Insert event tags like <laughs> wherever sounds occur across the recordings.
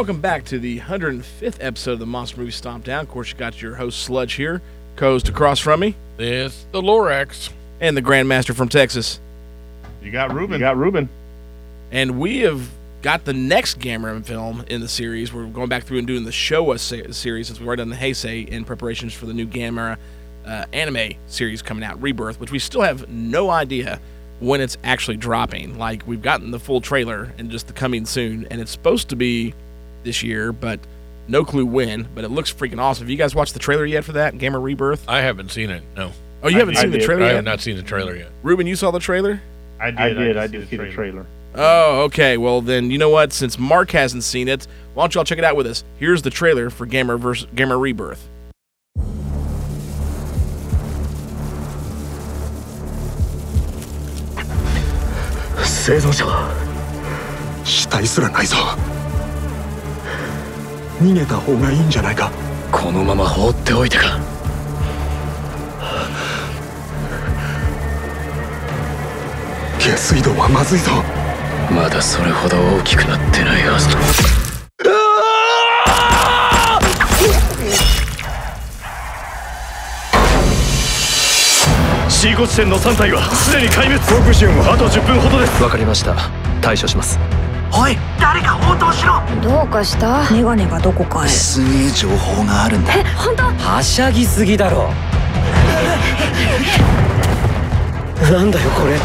welcome back to the 105th episode of the Monster Movie Stomp Down. Of course, you got your host Sludge here, co-host across from me, This the Lorax. and the Grandmaster from Texas. You got Ruben. You got Ruben. And we have got the next Gamera film in the series. We're going back through and doing the Showa se- series since we've already done the Heisei in preparations for the new Gamera uh, anime series coming out, Rebirth, which we still have no idea when it's actually dropping. Like, we've gotten the full trailer and just the coming soon, and it's supposed to be this year, but no clue when. But it looks freaking awesome. Have you guys watched the trailer yet for that, Gamera Rebirth? I haven't seen it. No, Oh, you haven't I seen the did. trailer I yet? have not seen the trailer yet. Ruben, you saw the trailer? I did. I did. I, just did see the trailer. Oh, okay. Well, then you know what? Since Mark hasn't seen it, why don't y'all check it out with us? Here's the trailer for Gamera versus Gamera Rebirth. 逃げた方がいいんじゃないか？このまま放っておいてか。下水道はまずいぞ。まだそれほど大きくなってないはずだ。シーコ地点の3体はすでに壊滅。航空支援はあと10分ほどです。わかりました。対処しますどうかした？メガネがどこかへ。すげえ情報があるんだ。本当？はしゃぎすぎだろ。なんだよこれ。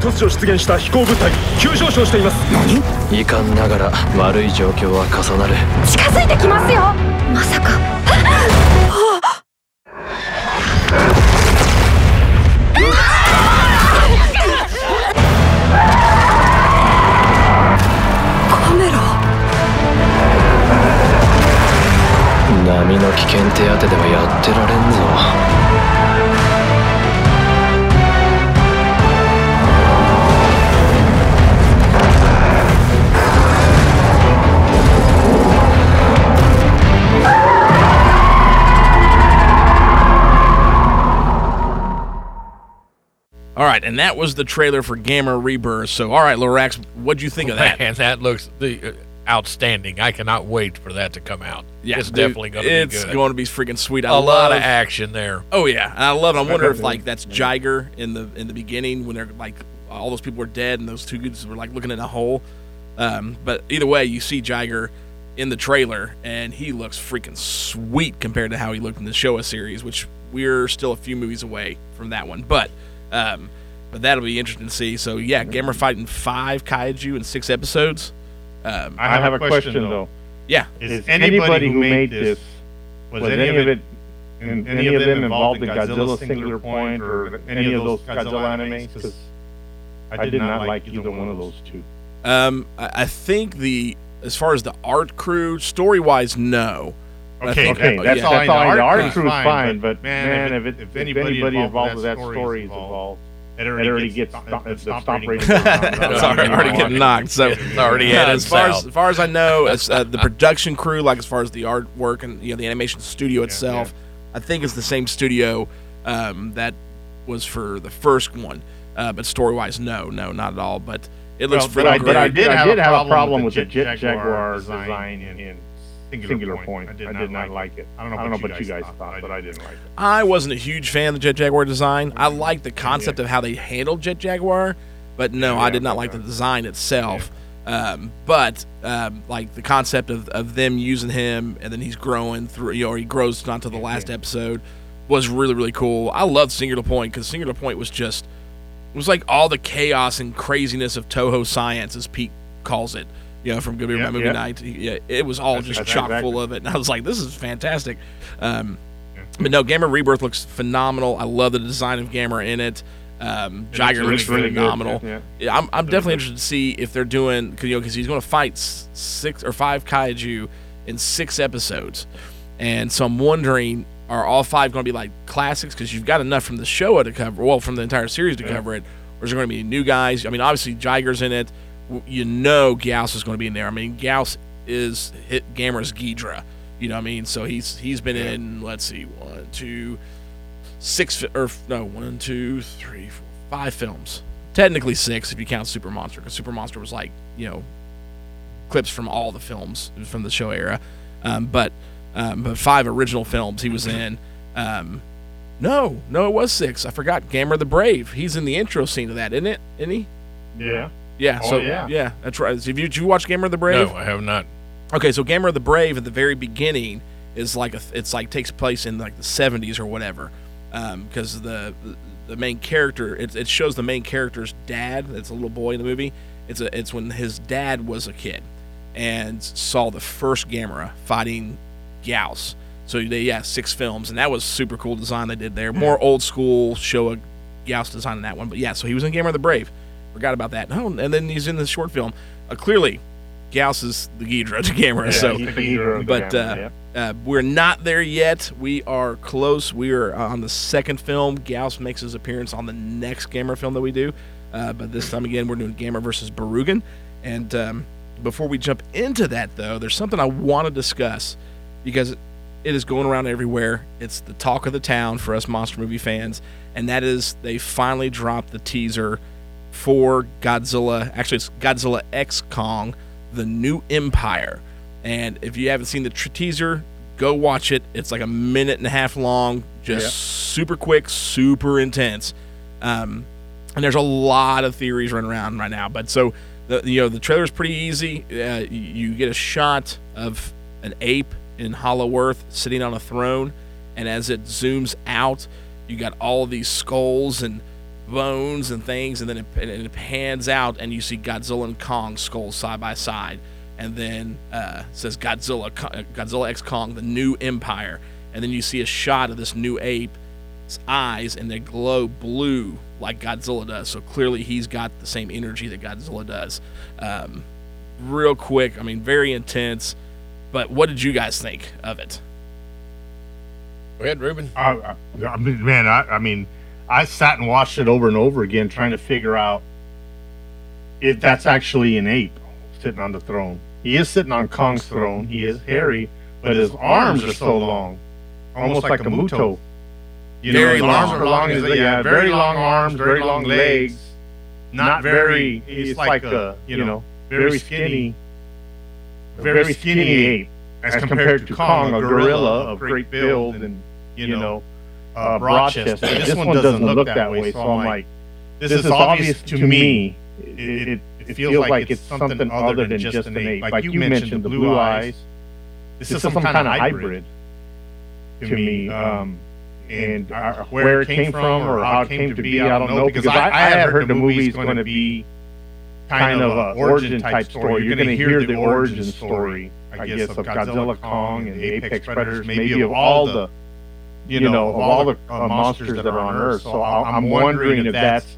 突如出現した飛行物体急上昇しています。何？遺憾ながら悪い状況は重なる。近づいてきますよ。まさか and that was the trailer for Gamera Rebirth. So, all right, Lorax, what'd you think of that? Man, that looks the uh, outstanding. I cannot wait for that to come out. Yeah, it's dude, definitely going to be It's good. going to be freaking sweet. I a lot of action there. Oh yeah, and I love it. I wonder if like that's Jiger in the in the beginning when they're like all those people were dead and those two dudes were like looking in a hole. Um, but either way, you see Jiger in the trailer and he looks freaking sweet compared to how he looked in the Showa series, which we're still a few movies away from that one. But um, but that'll be interesting to see. So yeah, Gamera fighting five kaiju in six episodes. Um, I have, a question, though. yeah, Is, Is anybody who made this was, any of it? in- any of them involved in Godzilla Singular Point or any of those Godzilla animes? Because I did not like either one of those two. Um, I, I think the as far as the art crew, story wise, no. Okay, think- Okay, that's yeah. all. That's all. The art crew's crew's fine, fine, but but man, man, if if, it- it, if if anybody anybody involved involved with with that that story story is is involved, involved, it it already gets gets stomp- the the stomp stomp rating. rating. <laughs> It's already, already getting knocked. So <laughs> It's already Yeah, as far as, as far as I know, as, uh, the production crew, like as far as the artwork and you know the animation studio itself, I think it's the same studio um, that was for the first one. Uh, but story wise, no, no, not at all. But it looks Well, freaking but I, great. but I did, I have, did a have a problem problem with with the the Jet Jaguar design in, in Singular, Singular Point. Point. I did, I not, did not like like it. I don't know, I don't know what what you guys thought, but I didn't like it. I wasn't a huge fan of the Jet Jaguar design. I liked the concept of how they handled Jet Jaguar, but no, I did not like the design itself. Um, but um, like the concept of, of them using him and then he's growing through, you know, or he grows onto the last episode was really really cool. I loved Singular Point because Singular Point was just it was like all the chaos and craziness of Toho science, as Pete calls it. You know, from Good Yeah, Bad Movie yeah. Night. Yeah, it was all That's- just that's chock exactly. full of it. And I was like, this is fantastic. Um, but no, Gamera Rebirth looks phenomenal. I love the design of Gamera in it. Um, Jiger looks really good, phenomenal. yeah. Yeah, I'm, I'm definitely interested to see if they're doing, cause, you know, because he's going to fight six or five kaiju in six episodes, and so I'm wondering, are all five going to be like classics? Because you've got enough from the show to cover, well, from the entire series to cover it, or is there going to be new guys? I mean, obviously Jiger's in it. You know, Gyaos is going to be in there. I mean, Gyaos is hit Gamera's Ghidorah. You know what I mean? So he's he's been in. Let's see, one, two, six or no, one, two, three, four, five films. Technically six if you count Super Monster, because Super Monster was like you know clips from all the films from the show era. Um, but um, but five original films he was in. Um, no, no, it was six. I forgot. Gamera the Brave. He's in the intro scene of that, isn't it? Isn't he? Yeah. Yeah. Oh, so yeah. that's right. Have you, did you watch Gamera the Brave? No, I have not. Okay, so Gamera of the Brave at the very beginning is like a, it's like takes place in like the 70s or whatever, um, because the the main character it, it shows the main character's dad. That's a little boy in the movie. It's a it's when his dad was a kid, and saw the first Gamera fighting Gyaos. So they yeah six films, and that was super cool design they did there. Hmm. More old school Showa Gyaos design in that one, but yeah. So he was in Gamera of the Brave. Forgot about that. No, and then he's in the short film. Uh, clearly, Gyaos is the Ghidorah to Gamera. Yeah, so, he's the hero the but Gamera, uh, uh, we're not there yet. We are close. We are on the second film. Gyaos makes his appearance on the next Gamera film that we do. Uh, but this time again, we're doing Gamera versus Barugon. And um, before we jump into that, though, there's something I want to discuss because it is going around everywhere. It's the talk of the town for us monster movie fans, and that is they finally dropped the teaser for Godzilla. Actually, it's Godzilla X Kong, the New Empire. And if you haven't seen the tr- teaser, go watch it. It's like a minute and a half long, just Yeah. super quick, super intense. Um, and there's a lot of theories running around right now. But so the you know the trailer's pretty easy. Uh, you, you get a shot of an ape in Hollow Earth sitting on a throne, and as it zooms out, you got all these skulls and bones and things, and then it, and it pans out, and you see Godzilla and Kong skulls side by side, and then uh, says Godzilla, uh, Godzilla X Kong, the New Empire, and then you see a shot of this new ape's eyes, and they glow blue like Godzilla does. So clearly, he's got the same energy that Godzilla does. Um, real quick, I mean, very intense. But what did you guys think of it? Go ahead, Ruben. I, I, I mean, man, I, I mean, I sat and watched it over and over again, trying to figure out if that's actually an ape sitting on the throne. He is sitting on Kong's throne. He is hairy, but his arms are so long, almost like a Muto. You know, Very his long. arms are long. As, yeah, very long arms, very long legs. Not very. It's like a you know very skinny, very skinny ape as compared to Kong, a gorilla of great build and you know uh, chest. This one doesn't look that way, so I'm like, this is obvious to me. It, it, it feels like it's something other than just an ape. Like you mentioned, the blue eyes. This is some kind of hybrid to me. Um, and uh, where it came from or how it came to be, I don't know. Because I, I had heard the movie's going to be kind of a origin type story. You're going to hear the origin story, I guess, of Godzilla, Kong, and Apex Predators, maybe of all the, you know, of all the uh, monsters that are on Earth. So I- I'm wondering if that's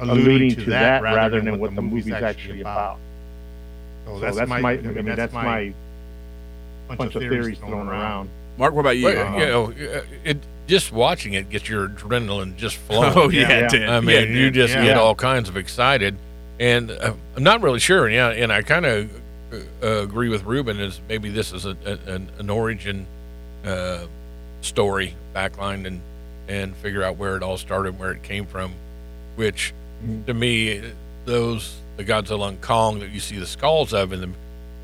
alluding to that rather than what the movie's actually about. So that's my, I mean, that's my bunch of theories thrown around. Mark, what about you? Well, you know, uh, it just watching it gets your adrenaline just <laughs> flowing. Oh yeah, Yeah, it did. I mean, Yeah, you just Yeah. get all kinds of excited, and uh, I'm not really sure. Yeah, and I kind of uh, agree with Ruben. Is maybe this is a, a, an, an origin uh, story backline, and and figure out where it all started, where it came from. Which, to me, those the Godzilla and Kong that you see the skulls of in them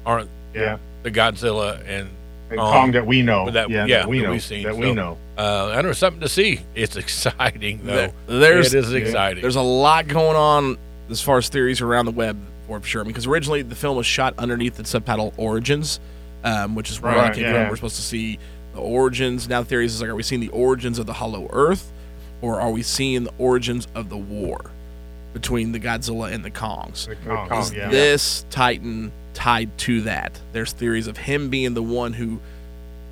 aren't Yeah. the Godzilla and And Kong. Kong that we know. That- yeah, yeah, that we that know. we've seen, That so- we know. uh, I don't know something to see. It's <laughs> exciting though. There's it is exciting. There's a lot going on as far as theories around the web for sure. Because originally the film was shot underneath the subtitle Origins, um, which is where Right, it came yeah. from. We're supposed to see the origins. Now the theories is like, are we seeing the origins of the Hollow Earth, or are we seeing the origins of the war between the Godzilla and the Kongs? The Kong, Is yeah. this Titan tied to that. There's theories of him being the one who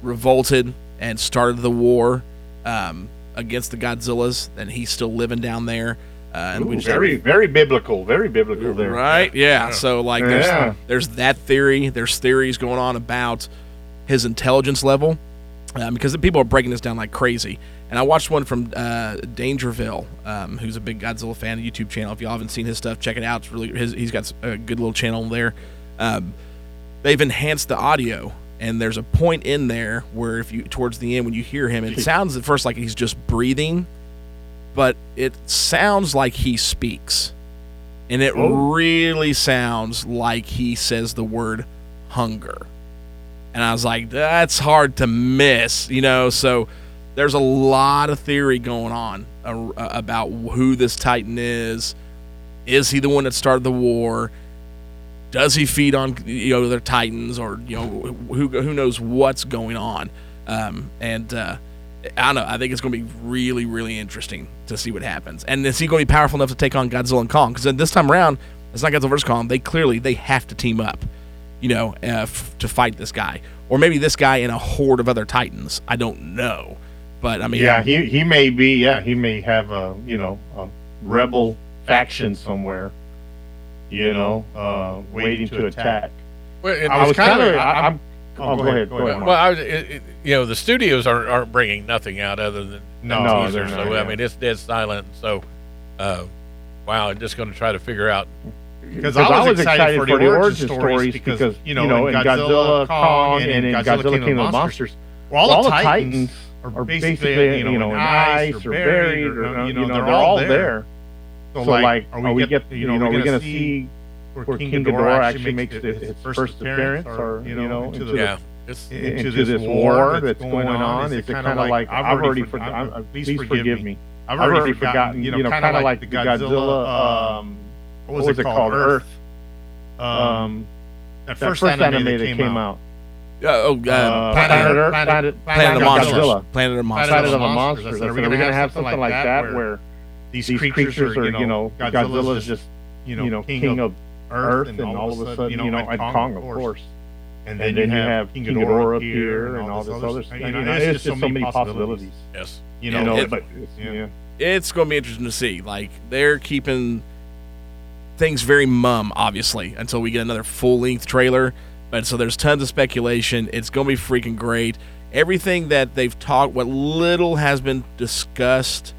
revolted and started the war um, against the Godzillas, and he's still living down there. Uh, and Ooh, just very, very biblical. Very biblical there. Right? Yeah. So like there's Yeah. there's that theory. There's theories going on about his intelligence level um, because the people are breaking this down like crazy. And I watched one from uh, Dangerville, um, who's a big Godzilla fan, YouTube channel. If y'all haven't seen his stuff, check it out. It's really his, he's got a good little channel there. Um, they've enhanced the audio, and there's a point in there where if you towards the end when you hear him, it sounds at first like he's just breathing, but it sounds like he speaks and it Oh. really sounds like he says the word hunger. And I was like, that's hard to miss, you know. So there's a lot of theory going on uh, about who this Titan is. Is he the one that started the war? Does he feed on you know their Titans or you know who who knows what's going on? Um, and uh, I don't know. I think it's going to be really, really interesting to see what happens. And is he going to be powerful enough to take on Godzilla and Kong? Because this time around, it's not Godzilla versus Kong. They clearly they have to team up, you know, uh, f- to fight this guy, or maybe this guy and a horde of other Titans. I don't know, but I mean, Yeah, he he may be. Yeah, he may have a you know a rebel faction somewhere. You know, uh, waiting to attack. Well, it- I was kind of. kinda- I, I'm. Oh, go ahead. Go ahead. Well, I was, it, it, you know, the studios aren't, aren't bringing nothing out other than No, no, they're teasers. not, So yeah. I mean, it's dead silent. So, uh, wow, I'm just going to try to figure out. Because I was excited, for the origin stories because, you know, in Godzilla, Kong, and in Godzilla King of the Monsters, Well, all the Titans are basically, you know, in ice or buried, or you know, they're all there. So, like, are we get, you know, are we going to see where King Ghidorah actually makes its its first appearance, or you know, into the Yeah, it's into this war that's going on? Is it kind of like I've already forgotten? Please forgive me. I've already forgotten. You know, kind of like the Godzilla. Um, what was it called? Earth. Um, that that first anime that came out. uh, oh, uh, Uh, Planet Planet Earth, Earth, Planet- Planet Planet of the Godzilla. Monsters, Planet of the Monsters. Planet of the Monsters. Monsters. I I said, said, are are we we gonna have have something something like like that that where where these, these creatures are, you know, Godzilla's just, you know, king of Earth, and all of a sudden, you know, and Kong, of course. and And then you have King Ghidorah up here and all this other stuff. You know, it's just so many possibilities. yes. You You know, know, it- but yeah. it's going to be interesting to see. Like they're keeping things very mum, obviously, until we get another full length trailer. But so there's tons of speculation. It's going to be freaking great. Everything that they've talked, what little has been discussed,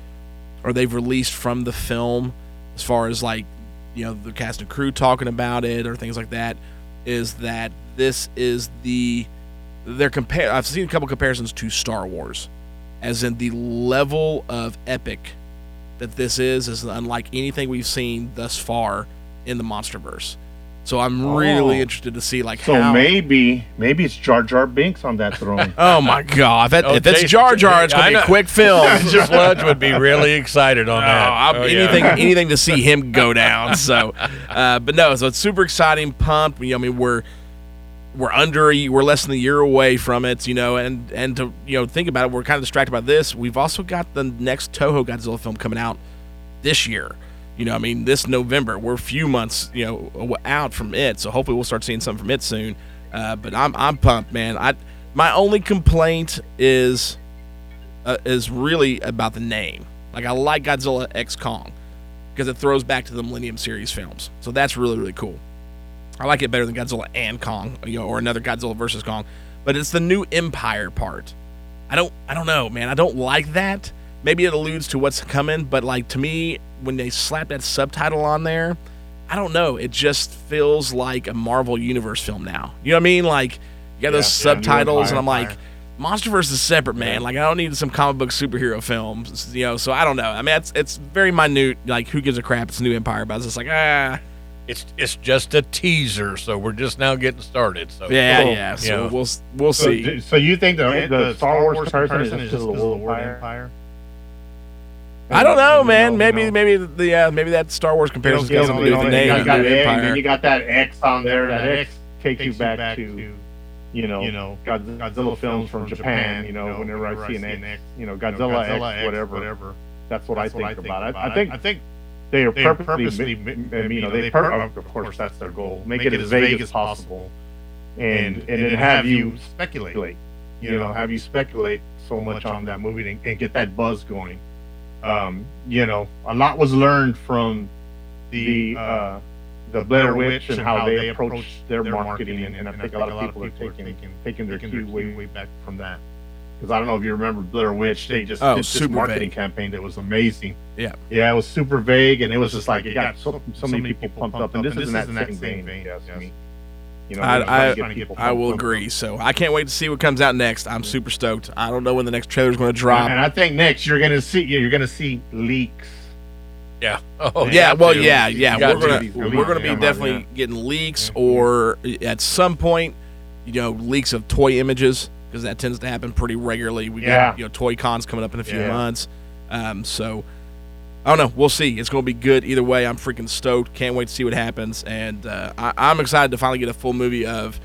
or they've released from the film, as far as like, you know, the cast and crew talking about it or things like that, is that this is the they're compare. I've seen a couple comparisons to Star Wars as in the level of epic that this is is unlike anything we've seen thus far in the MonsterVerse. So I'm really Oh. interested to see like So how. maybe, maybe it's Jar Jar Binks on that throne. <laughs> oh my god! If, that, Oh, if it's Jar Jar, it's gonna be a quick film. <laughs> Sludge would be really excited on Oh, that. I'm- Oh, yeah. anything, <laughs> anything to see him go down. So, uh, but no, so it's super exciting, pumped. You know, I mean, we're we're under, a, we're less than a year away from it. You know, and and to you know think about it, we're kind of distracted by this. We've also got the next Toho Godzilla film coming out this year. You know, I mean, this November. We're a few months, you know, out from it. So hopefully we'll start seeing something from it soon. Uh, but I'm I'm pumped, man. I my only complaint is uh, is really about the name. Like I like Godzilla X Kong because it throws back to the Millennium series films. So that's really really cool. I like it better than Godzilla and Kong, you know, or another Godzilla versus Kong. But it's the new Empire part. I don't I don't know, man. I don't like that. Maybe it alludes to what's coming, but like to me, when they slap that subtitle on there, I don't know. It just feels like a Marvel Universe film now. You know what I mean? Like you got those Yeah, yeah, subtitles, and I'm Empire. like, MonsterVerse is separate, man. Like I don't need some comic book superhero films, you know. So I don't know. I mean, it's it's very minute. Like who gives a crap? It's a new Empire, but I was just like, ah, It's it's just a teaser, so we're just now getting started. So yeah, Cool. yeah. So Yeah. we'll we'll So, see. d- so you think the, the, the Star Wars person is comparison just the because little the word empire? empire. I don't know, man. Maybe know, maybe the uh, maybe that Star Wars comparison you has something to you do with know, the you name. got the Empire. and you got that X on there. That That X takes you back to you know, you know, Godzilla, Godzilla films from Japan. You know, whenever I see an X, you know, Godzilla, X, whatever. whatever. That's what I think what I about it. about I think I think they are They are purposely, purposely, m- you know, they pur- of course that's their goal. Make, it, as vague as possible, and and, then have you speculate. speculate. You know, have you speculate so much on that movie and, and get that buzz going. Um, you know, a lot was learned from the uh, the Blair Witch and how they approach their marketing, and, and I think a lot of people are taking taking their cue way way back from that. Because I don't know if you remember Blair Witch. They just Oh, did this super marketing vague. campaign that was amazing. Yeah. yeah, it was super vague, and it was just like it got so, so many people pumped up, and this is in that same vein. Yes, I mean, you know, I- I- to people I will pumped agree. So I can't wait to see what comes out next. I'm super stoked. I don't know when the next trailer is going to drop. And I think next you're gonna see you're gonna see leaks. Yeah. Oh, yeah, have well, to. yeah, yeah. We're gonna we're gonna be definitely yeah. getting leaks mm-hmm. or at some point, you know, leaks of toy images because that tends to happen pretty regularly. We Yeah. got you know toy cons coming up in a few Yeah. months, um, so I don't know. We'll see. It's gonna be good either way. I'm freaking stoked. Can't wait to see what happens, and uh, I, I'm excited to finally get a full movie of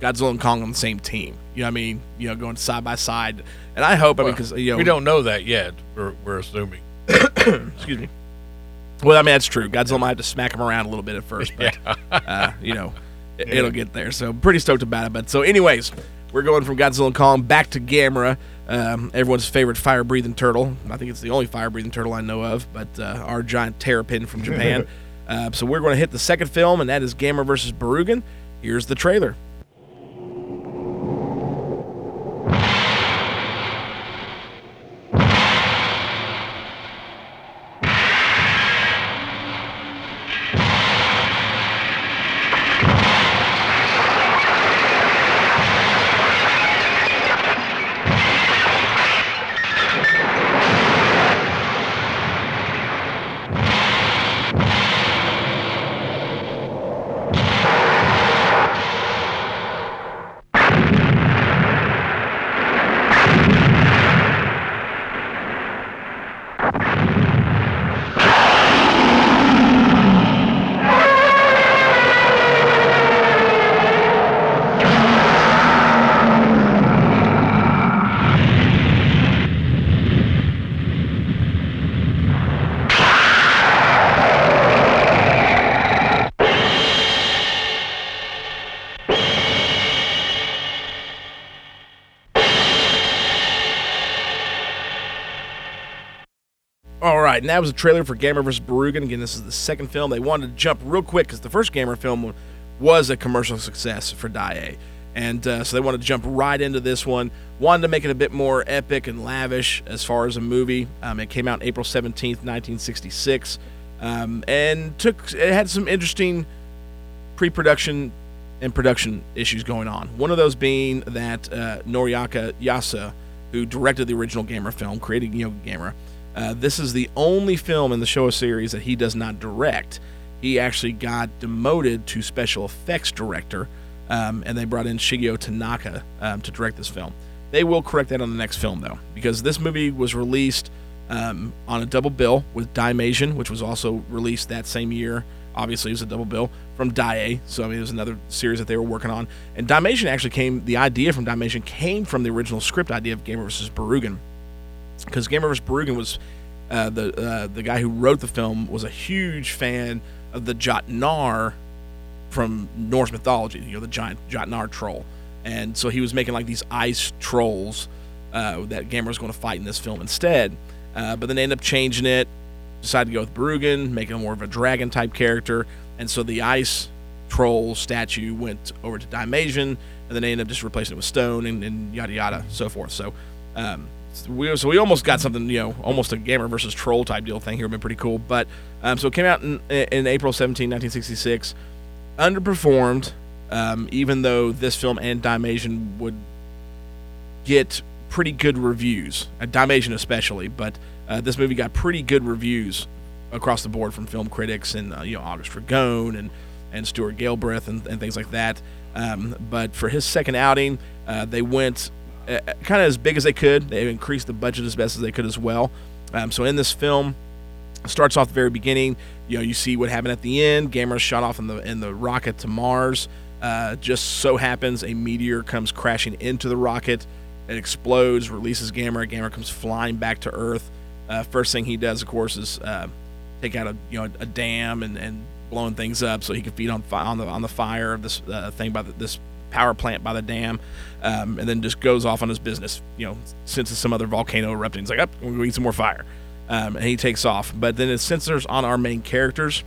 Godzilla and Kong on the same team. You know what I mean? You know, going side by side, and I hope. I mean, because you know we don't know that yet. We're, we're assuming. <coughs> excuse me. Well, I mean that's true. Godzilla might have to smack him around a little bit at first, but <laughs> uh, you know, it, it'll get there. So pretty stoked about it. But so, anyways, we're going from Godzilla and Kong back to Gamera, um, everyone's favorite fire-breathing turtle. I think it's the only fire-breathing turtle I know of, but uh, our giant terrapin from <laughs> Japan. uh, so we're going to hit the second film, and that is Gamera versus Barugon. Here's the trailer. And that was a trailer for Gamera vs. Barugon. Again, this is the second film. They wanted to jump real quick because the first Gamera film was a commercial success for Daiei. And uh, so they wanted to jump right into this one. Wanted to make it a bit more epic and lavish as far as a movie. Um, it came out April 17th, 1966. Um, and took it had some interesting pre-production and production issues going on. One of those being that uh, Noriaki Yuasa, who directed the original Gamera film, created know Gamera. Uh, this is the only film in the Showa series that he does not direct. He actually got demoted to special effects director, um, and they brought in Shigeo Tanaka um, to direct this film. They will correct that on the next film, though, because this movie was released um, on a double bill with Daimajin, which was also released that same year. Obviously, it was a double bill from Daiei, so I mean, it was another series that they were working on. And Daimajin actually came, the idea from Daimajin came from the original script idea of Gamera vs. Barugon because Gamera vs. Barugon was uh, the uh, the guy who wrote the film was a huge fan of the Jotnar from Norse mythology, you know, the giant Jotnar troll, and so he was making like these ice trolls uh, that Gamera was going to fight in this film instead. Uh, but then they ended up changing it, decided to go with Barugon, making him more of a dragon type character, and so the ice troll statue went over to Daimajin, and then they ended up just replacing it with stone and, and yada yada so forth. So. Um, we, so we almost got something, you know, almost a Gamera versus troll type deal thing here. would Been pretty cool. But um, so it came out in, in April 17, 1966. Underperformed, um, even though this film and Daimajin would get pretty good reviews, uh, Daimajin especially. But uh, this movie got pretty good reviews across the board from film critics and uh, you know August Ragone and and Stuart Galbraith and, and things like that. Um, but for his second outing, uh, they went uh, kind of as big as they could. They increased the budget as best as they could as well. Um, so in this film, starts off the very beginning. You know, you see what happened at the end. Gamera shot off in the in the rocket to Mars. Uh, just so happens a meteor comes crashing into the rocket. It explodes, releases Gamera. Gamera comes flying back to Earth. Uh, first thing he does, of course, is uh, take out a you know a dam and, and blowing things up so he can feed on fi- on the on the fire of this uh, thing by the, this power plant by the dam, um, and then just goes off on his business. You know, senses some other volcano erupting. He's like, up, oh, we need some more fire, um, and he takes off. But then it censors on our main characters,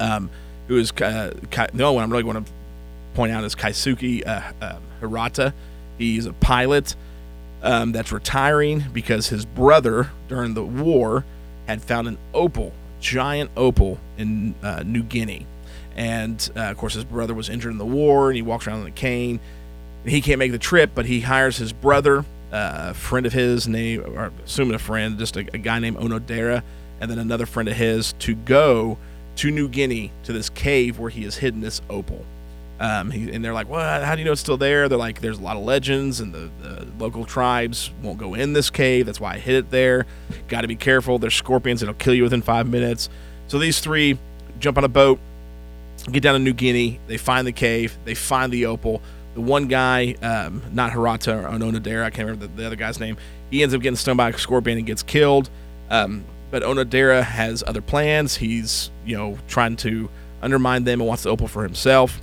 um, who is uh, the only one I'm really going to point out is Keisuke uh, uh, Hirata. He's a pilot um, that's retiring because his brother during the war had found an opal, giant opal in uh, New Guinea, and uh, of course his brother was injured in the war and he walks around on a cane. He can't make the trip, but he hires his brother, uh, a friend of his, name or assuming a friend, just a, a guy named Onodera, and then another friend of his to go to New Guinea to this cave where he has hidden this opal. Um, he, and they're like, "Well, how do you know it's still there?" They're like, "There's a lot of legends, and the, the local tribes won't go in this cave. That's why I hid it there. Got to be careful. There's scorpions that'll kill you within five minutes." So these three jump on a boat, get down to New Guinea. They find the cave. They find the opal. The one guy, um, not Hirata or Onodera, I can't remember the, the, other guy's name. He ends up getting stung by a scorpion and gets killed. Um, but Onodera has other plans. He's you know trying to undermine them and wants the opal for himself.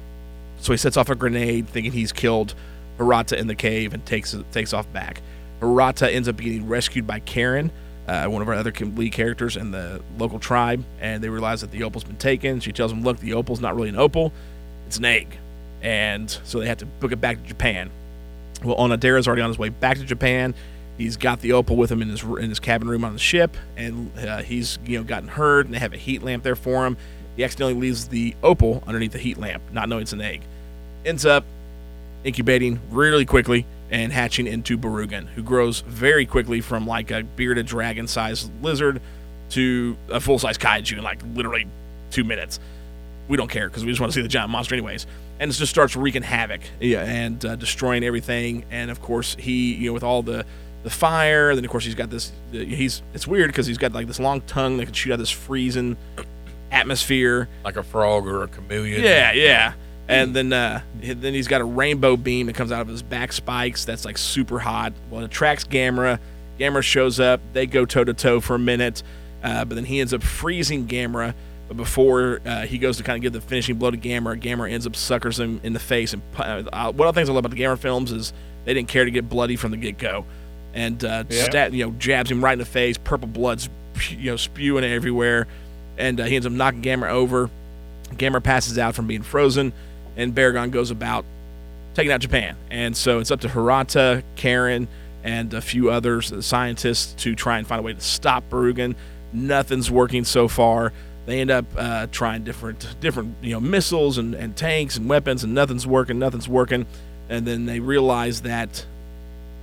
So he sets off a grenade, thinking he's killed Hirata in the cave, and takes takes off back. Hirata ends up getting rescued by Karen, uh, one of our other lead characters in the local tribe, and they realize that the opal's been taken. She tells them, "Look, the opal's not really an opal; it's an egg," and so they have to book it back to Japan. Well, Onodera's already on his way back to Japan. He's got the opal with him in his in his cabin room on the ship, and uh, he's you know gotten hurt, and they have a heat lamp there for him. He accidentally leaves the opal underneath the heat lamp, not knowing it's an egg ends up incubating really quickly and hatching into Barugon, who grows very quickly from like a bearded dragon sized lizard to a full size kaiju in like literally two minutes. We don't care because we just want to see the giant monster, anyways. And it just starts wreaking havoc yeah, and uh, destroying everything. And of course, he, you know, with all the the fire, then of course he's got this. He's it's weird because he's got like this long tongue that can shoot out this freezing atmosphere, like a frog or a chameleon. Yeah, yeah and then uh, then he's got a rainbow beam that comes out of his back spikes that's like super hot. Well, it attracts Gamera. Gamera shows up. They go toe to toe for a minute, uh, but then he ends up freezing Gamera. But before uh, he goes to kind of give the finishing blow to Gamera, Gamera ends up suckers him in the face. And uh, one of the things I love about the Gamera films is they didn't care to get bloody from the get go, and uh, yeah. stat, you know jabs him right in the face. Purple blood's you know spewing everywhere, and uh, he ends up knocking Gamera over. Gamera passes out from being frozen and Barugon goes about taking out Japan. And so it's up to Hirata, Karen, and a few others, the scientists, to try and find a way to stop Barugon. Nothing's working so far. They end up uh, trying different, different, you know, missiles and, and tanks and weapons, and nothing's working. Nothing's working. And then they realize that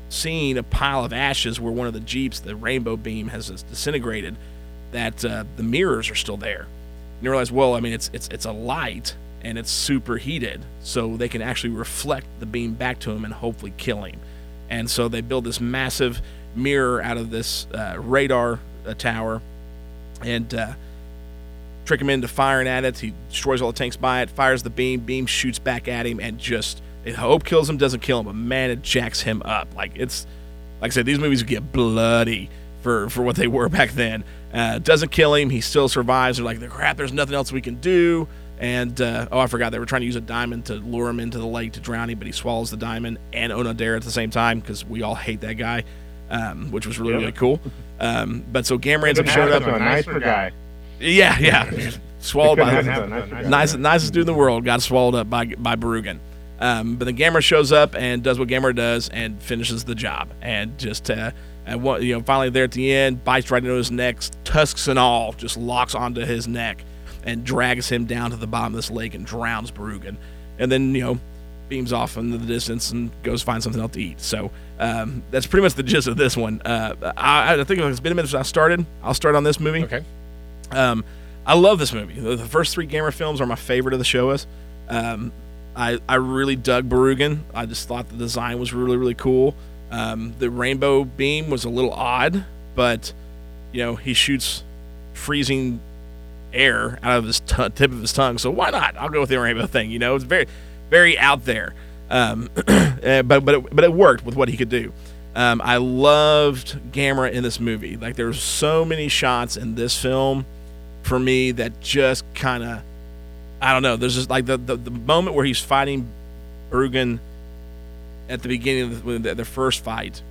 seeing a pile of ashes where one of the jeeps, the rainbow beam, has disintegrated, that uh, the mirrors are still there. And you realize, well, I mean, it's it's it's a light, and it's super heated, so they can actually reflect the beam back to him and hopefully kill him. And so they build this massive mirror out of this uh, radar uh, tower and uh, trick him into firing at it. He destroys all the tanks by it, fires the beam, beam shoots back at him, and just it hope kills him, doesn't kill him, but man, it jacks him up. Like it's like I said, these movies get bloody for for what they were <laughs> back then. Uh, doesn't kill him, he still survives. They're like, crap, there's nothing else we can do. And uh, oh, I forgot they were trying to use a diamond to lure him into the lake to drown him, but he swallows the diamond and Onodera at the same time because we all hate that guy, um, which was really really cool. Um, but so Gamera ends up showing up. A nicer guy. Yeah, yeah, swallowed by nice, nicest dude in the world. Got swallowed up by by Barugon. Um, but then Gamera shows up and does what Gamera does and finishes the job and just uh, and what you know finally there at the end bites right into his neck, tusks and all, just locks onto his neck and drags him down to the bottom of this lake and drowns Barugon. And then, you know, beams off into the distance and goes find something else to eat. So um, that's pretty much the gist of this one. Uh, I, I, think it's been a minute since I started. I'll start on this movie. Okay. Um, I love this movie. The, the, first three Gamera films are my favorite of the Showas. Um, I, I really dug Barugon. I just thought the design was really, really cool. Um, the rainbow beam was a little odd, but, you know, he shoots freezing air out of his t- tip of his tongue. So why not? I'll go with the rainbow thing. You know, it's very, very out there. Um, <clears throat> eh, but but it, but it worked with what he could do. Um, I loved Gamera in this movie. Like there's so many shots in this film for me that just kind of I don't know. There's just like the, the the moment where he's fighting Barugon at the beginning of the, the, the first fight,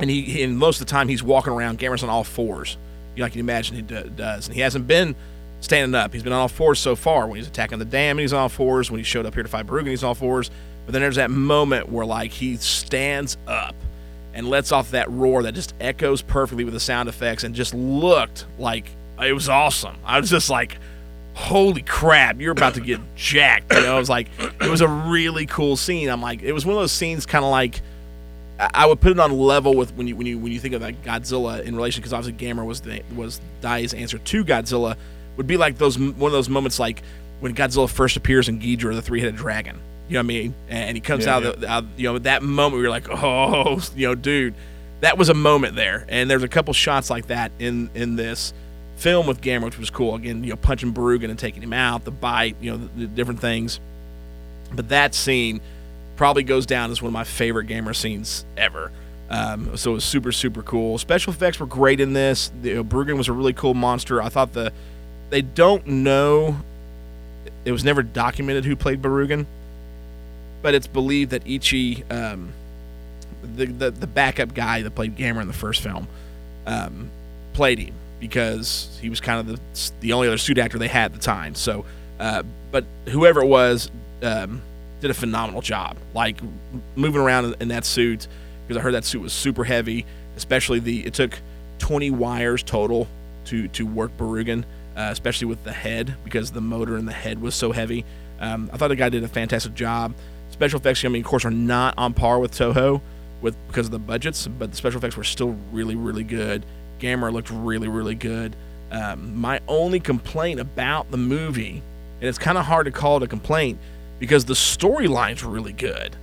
and he and most of the time he's walking around. Gamera's on all fours, you know, like you imagine he do, does, and he hasn't been standing up. He's been on all fours so far. When he's attacking the dam, and he's on all fours. When he showed up here to fight Barugon, he's on all fours. But then there's that moment where like he stands up and lets off that roar that just echoes perfectly with the sound effects and just looked like it was awesome. I was just like, holy crap, you're about to get <coughs> jacked. You know, I was like, it was a really cool scene. I'm like, it was one of those scenes kind of like I- would put it on level with when you when you when you think of like Godzilla in relation because obviously Gamera was the was Dai's answer to Godzilla would be like those one of those moments like when Godzilla first appears in Ghidorah the three headed dragon. You know what I mean? And he comes Yeah, out, of the, out you know that moment where you're like, oh, you know, dude, that was a moment there. And there's a couple shots like that in in this film with Gamera, which was cool. Again, you know, punching Barugon and taking him out, the bite, you know, the, the different things. But that scene probably goes down as one of my favorite Gamera scenes ever. Um, so it was super, super cool. Special effects were great in this. You know, Barugon was a really cool monster. I thought the they don't know. It was never documented who played Barugon, but it's believed that Ichi, um, the, the the backup guy that played Gamera in the first film, um, played him because he was kind of the the only other suit actor they had at the time. So, uh, but whoever it was um, did a phenomenal job, like moving around in, that suit because I heard that suit was super heavy. Especially the it took 20 wires total to to work Barugon, uh, especially with the head because the motor in the head was so heavy. Um, I thought the guy did a fantastic job. Special effects, I mean, of course, are not on par with Toho with because of the budgets, but the special effects were still really, really good. Gamera looked really, really good. Um, my only complaint about the movie, and it's kind of hard to call it a complaint because the storyline's really good.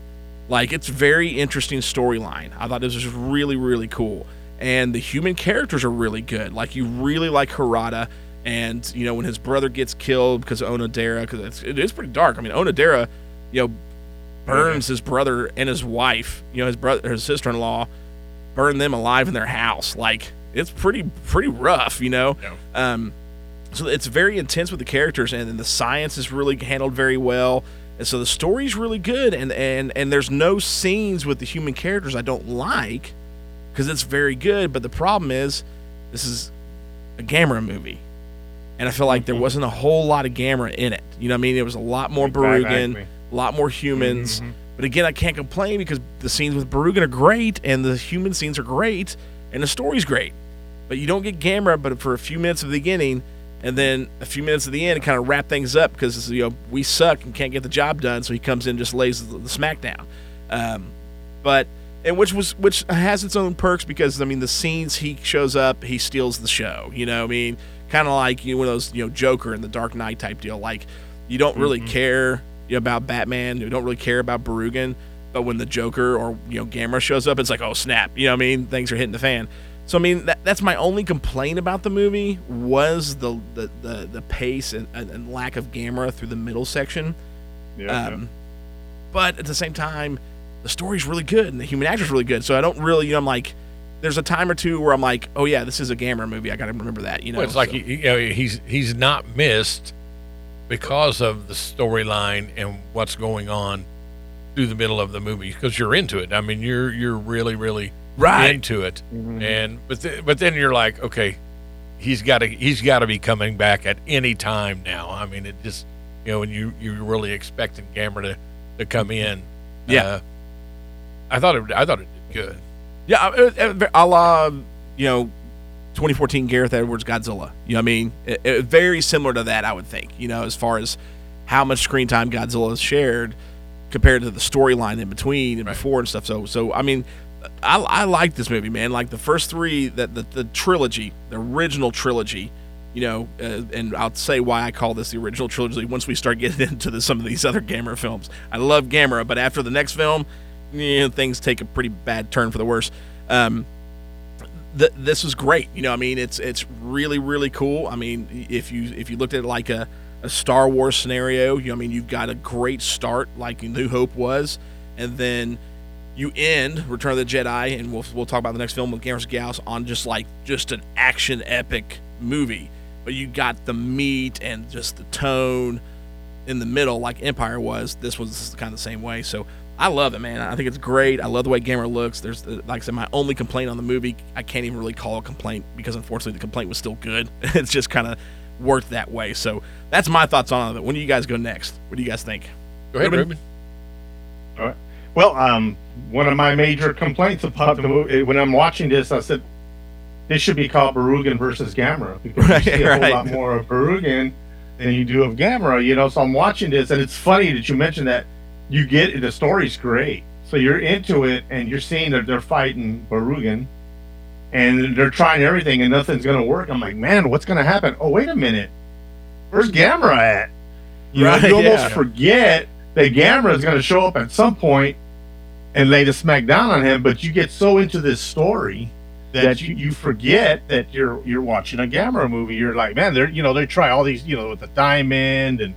Like it's very interesting storyline. I thought this was really, really cool, and the human characters are really good. Like you really like Harada, and you know when his brother gets killed because of Onodera, because it's, it is pretty dark. I mean Onodera, you know, burns his brother and his wife. You know his brother, his sister-in-law, burn them alive in their house. Like it's pretty, pretty rough. You know. Um, so it's very intense with the characters, and then the science is really handled very well. And so the story's really good, and and and there's no scenes with the human characters I don't like because it's very good. But the problem is, this is a Gamera movie, and I feel like there mm-hmm. wasn't a whole lot of Gamera in it. You know what I mean? It was a lot more Barugon, a lot more humans. Mm-hmm. But again, I can't complain because the scenes with Barugon are great, and the human scenes are great, and the story's great. But you don't get Gamera, but for a few minutes of the beginning, and then a few minutes at the end, kind of wrap things up because you know we suck and can't get the job done. So he comes in, and just lays the, the smackdown. Um, but and which was which has its own perks because I mean the scenes he shows up, he steals the show. You know, I mean, kind of like you know one of those you know Joker in the Dark Knight type deal. Like you don't really care about Batman, you don't really care about Barugon, but when the Joker or you know Gamera shows up, it's like oh snap. You know, what I mean, things are hitting the fan. So I mean that, that's my only complaint about the movie was the the the, the pace and, and, and lack of Gamera through the middle section. Yeah, Um, but at the same time, the story's really good and the human actor's really good. So I don't really, you know, I'm like, there's a time or two where I'm like, oh yeah, this is a Gamera movie. I got to remember that. You know, Well, it's like so- you know he's he's not missed because of the storyline and what's going on through the middle of the movie because you're into it. I mean, you're you're really really Right. into it, and but th- but then you're like, okay, he's got to he's got to be coming back at any time now. I mean, it just you know when you you're really expecting Gamera to to come in. Yeah. Uh, I thought it I thought it did good. yeah, uh, uh, a la you know, 2014 Gareth Edwards Godzilla. You know what I mean? It, it- very similar to that, I would think. You know, as far as how much screen time Godzilla has shared compared to the storyline in between and Right. before and stuff. So, so I mean, I, I like this movie, man. Like the first three, that the, the trilogy, the original trilogy. You know, uh, and I'll say why I call this the original trilogy once we start getting <laughs> into the, some of these other Gamera films. I love Gamera, but after the next film, things take a pretty bad turn for the worse. Um, th- this was great. You know, I mean, it's it's really really cool. I mean, if you if you looked at like a, a Star Wars scenario, you know, I mean, you've got a great start like New Hope was, and then you end Return of the Jedi, and we'll we'll talk about the next film with Gareth Gyaos on just like just an action epic movie. but you got the meat and just the tone in the middle, like Empire was. This was kind of the same way. So I love it, man. I think it's great. I love the way Gamera looks. There's, uh, like I said, my only complaint on the movie, I can't even really call a complaint because unfortunately the complaint was still good. <laughs> it's just kind of worked that way. So that's my thoughts on it. When do you guys go next? What do you guys think? Go ahead? Ruben. All right. Well, um, one of my major complaints about the movie when I'm watching this, I said this should be called Barugon versus Gamera because Right, you see a right. whole lot more of Barugon than you do of Gamera. You know, so I'm watching this, and it's funny that you mentioned that. You get the story's great, so you're into it, and you're seeing that they're fighting Barugon, and they're trying everything, and nothing's gonna work. I'm like, man, what's gonna happen? Oh, wait a minute, where's Gamera at? You, Right, know, you almost yeah. forget that Gamera is going to show up at some point and lay the smack down on him, but you get so into this story that you, you forget that you're you're watching a Gamera movie. You're like, man, they're you know they try all these you know with the diamond and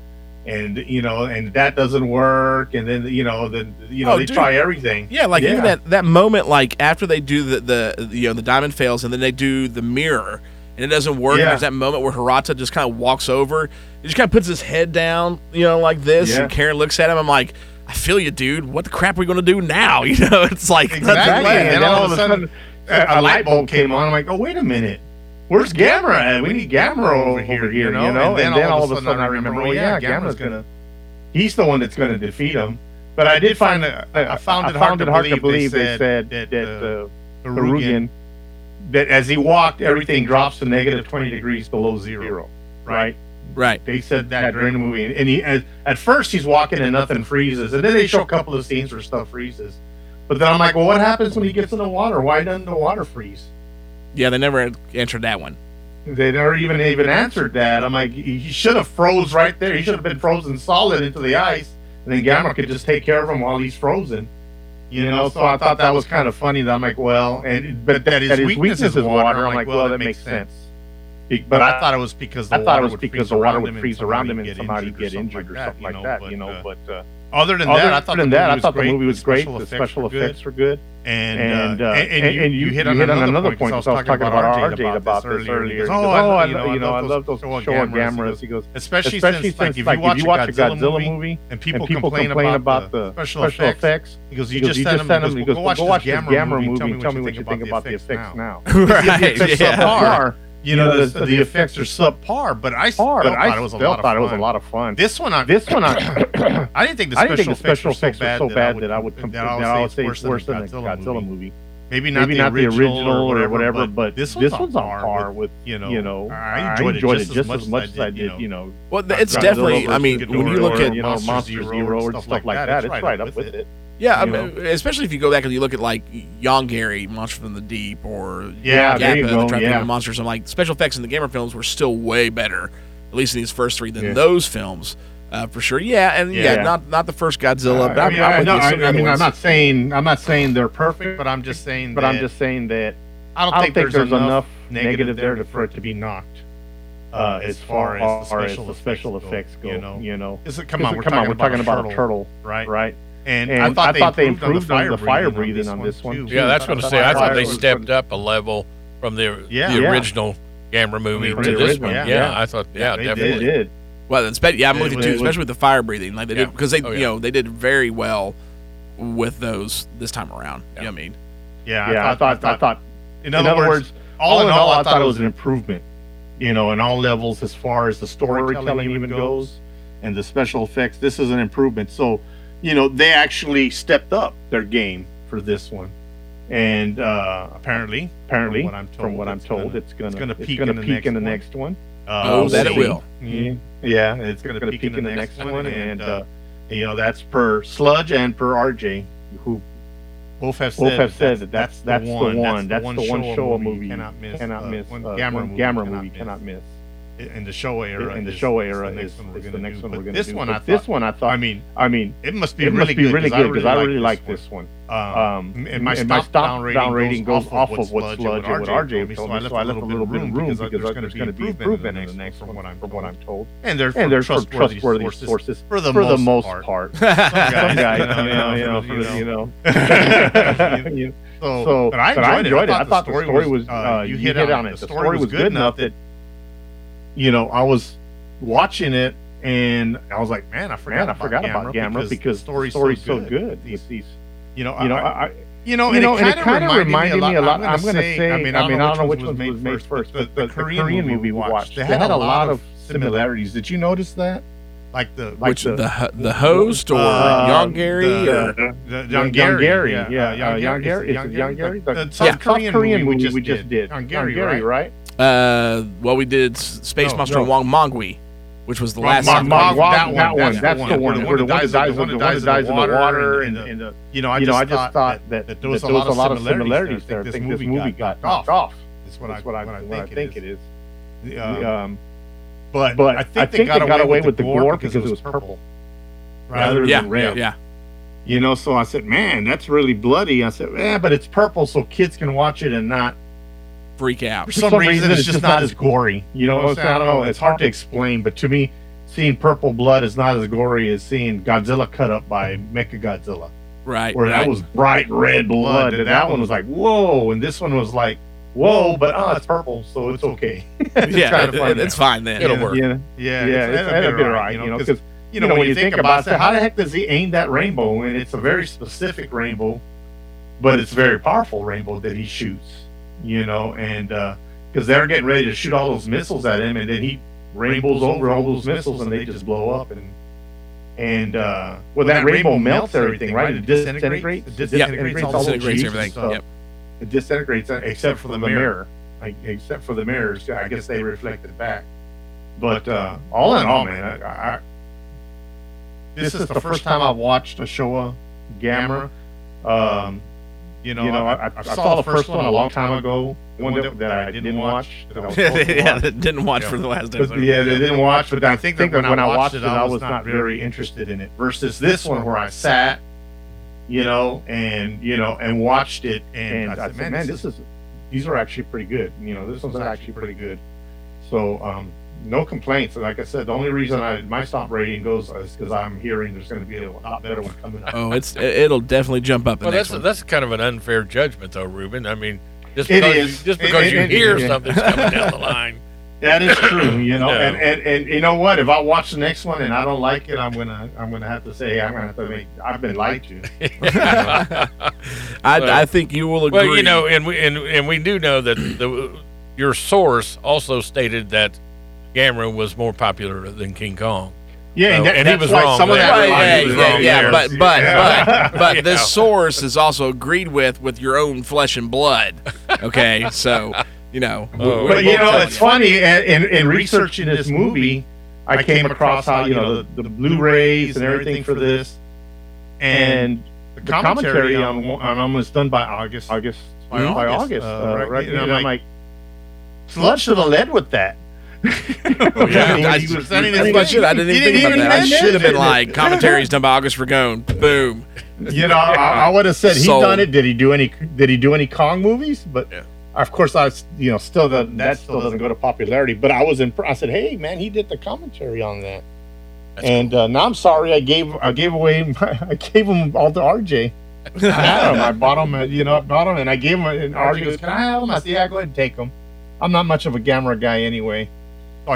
and you know and that doesn't work, and then you know then you know Oh, they dude. try everything. Yeah, like even that that moment, like after they do the the you know the diamond fails, and then they do the mirror, and it doesn't work. Yeah. there's that moment where Hirata just kind of walks over, he just kind of puts his head down, you know, like this, Yeah. and Karen looks at him. I'm like, I feel you, dude. What the crap are we gonna do now? <laughs> You know, it's like Exactly. And then all of a sudden, a, a light bulb came on. I'm like, oh, wait a minute. Where's Gamera at? We need Gamera over here, you know? And then, all, of a sudden, I remember, oh, yeah, Gamera's going to, he's the one that's going to defeat him. But I did find, it- I, I found it hard, to, believe they said that, uh, Barugon, that as he walked, everything drops to negative 20 degrees below zero, right? Right. They said that during the movie, and he at, at first he's walking and nothing freezes, and then they show a couple of scenes where stuff freezes. But then I'm like, well, what happens when he gets in the water? Why doesn't the water freeze? Yeah, they never answered that one. They never even even answered that. I'm like, he should have froze right there. He should have been frozen solid into the ice, and then Gamera could just take care of him while he's frozen. You know, so I thought that was kind of funny. That I'm like, well, and but that his, weakness is water. I'm like, well, that makes sense. But I thought it was because the I thought water it was would because freeze the water around would him and freeze around him somebody and somebody get injured or something like that, you know. But uh, other than that, I thought than the that, movie I was thought the great. movie was great. The special effects were good. And, And, uh, uh, you, hit on another point. I was talking about RJ about this earlier. Oh, I, I, you know, I love those Showa Gameras." Gameras. He goes, especially, since, like, if you watch, a Godzilla, movie, and people, complain, about, the special, effects, he goes, you just send them. He goes, go watch the Gamera movie. movie. Tell me what you think about the effects now. right. Yeah. Subpar. You know, know, the, the- the effects are subpar, but I still Hard. thought it was a still lot of thought it was a fun. lot of fun. This one, I, This one, I, <coughs> I didn't think the I special, think the special effects effects were were so bad that I would that that I would say it's worse than the Godzilla, Godzilla movie. movie. Maybe not, Maybe the, not the original original or whatever, but this this one's one's on par with, with you know, you know. I enjoyed, it just, as much as I did, you know. Well, it's Godzilla definitely. I mean, when you look at you know Monster Monster Zero Zero, and or stuff stuff like that, it's right up with it. Yeah, I mean, especially if you go back and you look at like Yongary, Monster from the Deep, or Yeah, Gappa, there you the go, Trap yeah. Monsters. I'm like, special effects in the Gamera films were still way better, at least in these first three, than Yeah. those films, uh, for sure. Yeah, and yeah, Yeah. not not the first Godzilla, but I I'm, mean, I'm I, with no. I, Some of the I mean, I'm not saying I'm not saying they're perfect, But I'm just saying but that I'm just saying that I don't I think, don't think there's, there's enough enough negative there to- for it to be knocked. Uh, as far as as the special, special effects effects go, go, you know, you know. Is it- come on, we're come talking on, we're talking about about a a turtle, right? right? And, And I thought they they improved, improved on the fire breathing breathing on this one, too. too. Yeah, that's what I say. I thought they stepped up a level from the Yeah. the Yeah. original Gamera movie From to the this original, one. yeah. Yeah, Yeah. I thought. Yeah, they They definitely. did. Well, it's be- yeah, I'm It with you too, especially with the fire breathing. Like they Yeah. did because they, Oh, you know, they did very well with those this time around. You know what I mean? Yeah, Yeah, I thought, I thought, In in other, words, all in all, I thought it was an improvement. You know, in all levels as far as the storytelling Storytelling even goes. goes, and the special effects. This is an improvement. So, you know, they actually stepped up their game for this one, and uh, apparently, apparently, From what I'm told, from what I'm it's told, gonna- it's gonna it's gonna it's peak gonna in the peak next in the one. next one. uh, Oh, we'll that it will. Yeah, yeah, it's gonna, gonna peak in the next one, and uh, uh, you know that's per Sludge and per RJ, who both have said both have said that that that's that's the one, that's the one Showa Showa movie you cannot miss, cannot uh, miss, one uh, Gamera one movie Gamera cannot miss. cannot miss. In the show era. In the show is era is, next one we're is the next do. one But we're gonna this do. one, But I this thought. one I thought. I mean, I mean, it must be it really must be good really good because I really like this this one. Um, Um, and my and stop, down rating goes off of what Sludge and what RJ told me, so I left a little bit of room because there's there's going to be improvement in the next one, from what I'm told. and they're And from trustworthy, sources, for the most part. <laughs> Some guys, <laughs> you know, you know, you know, you for the- you know. know. <laughs> So, So, but I enjoyed, it. it. I thought the story was. uh, Uh, you hit on it. The story was good enough that you know, I was watching it and I was like, man, I forgot, Man, I about, forgot Gamera about Gamera because the story's, the story's so so good. good. These, These, you know, you know, I, I, you know, you and know, it and it kind kind of of reminded me a lot. I'm going gonna say, I mean, I I, don't know which one was made made first, but but the, Korean movie we watched, they had a lot of similarities. Did you notice that? like the Like Which the- the the, the host or Uh, young Gary the- or the Young young Gary, Gary, yeah, yeah, uh, Yongary, Young Gary? The, The- the South Korean, Korean movie we just did. Young Young Gary, Gary, right? Right? uh well we did Space No, Monster no. and Wangmagwi, which was the Wong- last Wong- South Wong- Korean- that one, that one, that's that's the the one. one. The Where the one one that that dies- dies, the one the that dies the dies in the water water, and and, the- and, You know, I you know, I just thought thought that, that, that there was that a lot of similarities there. I I think think this movie got off. knocked off. That's what I, what I, what I think, think it is. is. Um, Um, but, but I think, they, got, away with the gore because it was purple, rather than red. yeah. You know, so I said, man, that's really bloody. I said, Yeah, but it's purple, so kids can watch it and not. Freak out. For some, reason, it's just not as gory. You know, it's, I'm I saying? don't know. It's hard to explain, but to me, seeing purple blood is not as gory as seeing Godzilla cut up by Mecha Godzilla, Right. where right. that was bright red blood, and that one was like whoa, and this one was like whoa, but oh, it's purple, so it's okay. <laughs> Yeah, kind it- funny. it's fine then. It'll Yeah. work. yeah, Yeah, yeah, it's, it's, that'd that'd be right. You know, because you know, when, you think about it, how the heck does he aim that rainbow? And it's a very specific rainbow, but it's a very powerful rainbow that he shoots. You know, and because they're getting ready to shoot all those missiles at him, and then he rainbows over all those missiles, and they just blow up. And and uh, well, that, rainbow melts everything, right? It disintegrates. It disintegrates all Disintegrates jeeps everything. stuff. Yep. It disintegrates uh, except for the mirror. Like, except for the mirrors, I guess they reflect it back. But uh, all in all, man, I, I, this is the first time I've watched a Showa Gamera. Um, you know, You know, I, I, I saw the first one a long time ago. One that, that I didn't watch. That I was supposed <laughs> to yeah, watch. that didn't watch Yeah. for the last But, episode. yeah, they didn't watch, but I think, think that that when I watched it, I was not very very interested in it. Versus this one where I sat, you know, and you know, and watched it, and, and I said, man, this is these are actually pretty good. You know, this one's actually pretty good. So, um, no complaints. And like I said, the only reason I my stop rating goes is because I'm hearing there's going to be a lot better one coming up. Oh, it's it- it'll definitely jump up. The Well, next that's one. that's kind of an unfair judgment, though, Ruben. I mean, just because, is. You, just because it- you it- hear it- something's coming down the <laughs> line. That is true, you know. No. And, and and you know what? If I watch the next one and I don't like it, I'm gonna I'm gonna have to say I'm gonna have to make I've been lied to. <laughs> I, Well- I think you will agree. Well, you know, and we and, and we do know that the your source also stated that Gamera was more popular than King Kong. Yeah, and that- and he was wrong Some of that Right, Right, yeah, was yeah, wrong yeah, but but Yeah. but <laughs> but You this source is also agreed with with your own flesh and blood. Okay, so you know, Oh, But you know, telling it's funny. In, in, in researching this movie, I came across how you know the, the Blu-rays and everything for this, and the commentary on on them was done by August. August By by August, August, uh, uh, right, right? and And I'm I'm like, Sludge should have led with that. Oh, yeah, When I, he was that's presenting his what I should. Didn't even think about that. I should have been it. like <laughs> commentaries done by August Ragone. Boom. You know, I, I would have said he Sold. done it. Did he do any? Did he do any Kong movies? But Yeah. of course, I you know still the, that still doesn't go to popularity. But I was in. I said, hey man, he did the commentary on that. and uh, now I'm sorry, I gave I gave away <laughs> my, I gave him all to RJ. I had him. I bought him. You know, I bought him, and I gave him. And RJ goes, "Can I have him?" I said, "Yeah, go ahead and take him." I'm not much of a Gamera guy anyway.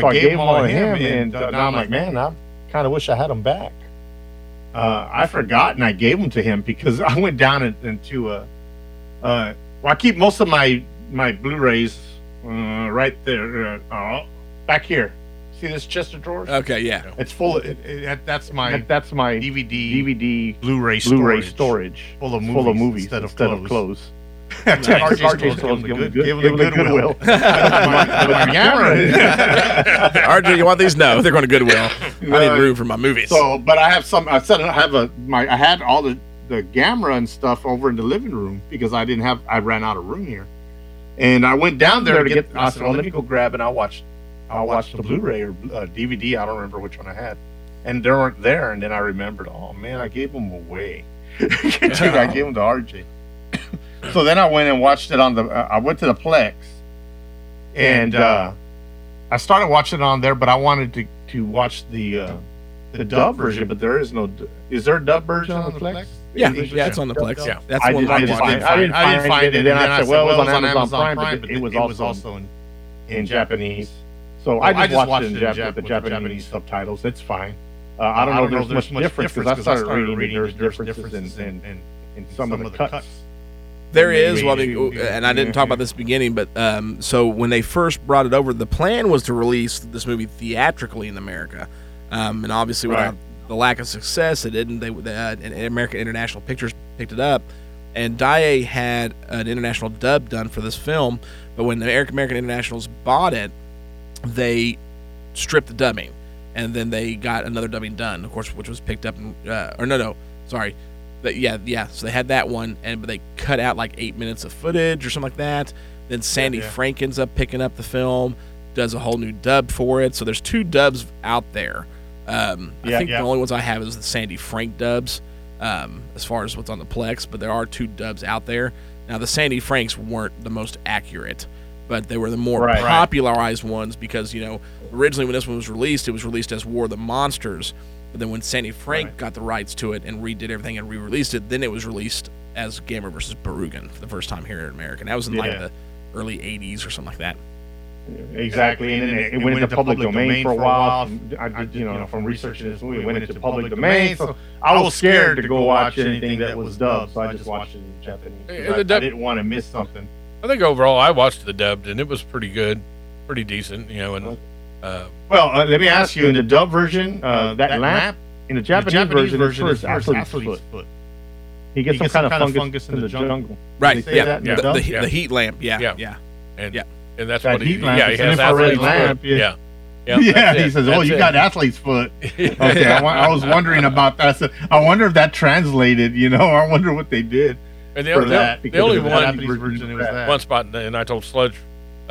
So I, gave, him all to him, and uh, now I'm like, man, I kind of wish I had him back. Uh, I forgot, and I gave them to him because <laughs> I went down into a. Uh, well, I keep most of my my Blu-rays uh, right there, uh, uh, back here. See this chest of drawers? Okay, yeah. it's full. Of, it, it, that's my that- that's my DVD, DVD Blu-ray Blu-ray storage, storage full of movies, full of movies instead, instead of of clothes. Clothes. RJ RJ Stolz Stolz give him give the good, give him the goodwill. My- my RJ, you want these? No, they're going to <laughs> Goodwill. I need room for my movies. So, but I have some. I said I have a my. I had all the the Gamera and stuff over in the living room because I didn't have. I ran out of room here, and I went down there to get. I said, well, let me go grab and I'll watch. I'll watch the Blu-ray or uh, DVD. I don't remember which one I had, and they weren't there. And then I remembered. Oh man, I gave them away. <laughs> Dude, I gave them to RJ. So then I went and watched it on the. Uh, I went to the Plex, and uh, I started watching it on there, but I wanted to to watch the. Uh, the dub version, but there is no. Is there a dub version on the Plex? yeah, English yeah, it's on the Plex. Yeah. That's I, one did, I I, just watched. didn't find, I didn't find it, and then I said, "Well, it was on Amazon Prime, but it, it was also also in, in Japanese." So I just, watched, it in Jap- with the Japanese, subtitles. It's fine. Uh, I don't know if there's much difference because I started reading there's differences in, in, in, in some of the cuts. There is, well, I mean, and I didn't talk about this at the beginning, but um, so when they first brought it over, the plan was to release this movie theatrically in America, um, and obviously Right. without the lack of success, it didn't. They, uh, American International Pictures picked it up, and Daiei had an international dub done for this film, but when the American American Internationals bought it, they stripped the dubbing, and then they got another dubbing done, of course, which was picked up. In, uh, or no, no, sorry, but yeah, yeah. So they had that one, and but they cut out like eight minutes of footage or something like that. Then Sandy yeah. Frank ends up picking up the film, does a whole new dub for it. So there's two dubs out there. Um, I think yeah. the only ones I have is the Sandy Frank dubs, um, as far as what's on the Plex. But there are two dubs out there. Now the Sandy Franks weren't the most accurate, but they were the more Right. Right. popularized ones because you know originally when this one was released, it was released as War of the Monsters. But then when Sandy Frank Right. got the rights to it and redid everything and re-released it, then it was released as Gamera versus Barugon for the first time here in America. And that was in like the early '80s or something like that. Exactly, and then it, it went into public domain for a while. I did, you know, from researching this movie, it went into public domain. So I was scared to go watch anything that was dubbed, so I just watched it in Japanese. The I, dub- I didn't want to miss something. I think overall, I watched the dubbed and it was pretty good, pretty decent. You know, and uh, Well, uh, let me ask you: in the dub version, uh, that lamp in the Japanese, version, is for his athlete's foot. He gets some kind of fungus in the jungle. Right? say Yeah. the The, dub? the, Yeah. the heat lamp. Yeah. Yeah. Yeah. and Yeah. and that's That what he, lamp, yeah, he has infrared lamp, foot. yeah. Yeah, yeah, <laughs> Yeah, he it. says, "Oh, That's you it. got athlete's foot." <laughs> Okay, I, I was wondering about that. So I wonder if that translated. You know, <laughs> I wonder what they did And the, for the- that. the because only one Japanese version, was that. one spot, and I told Sludge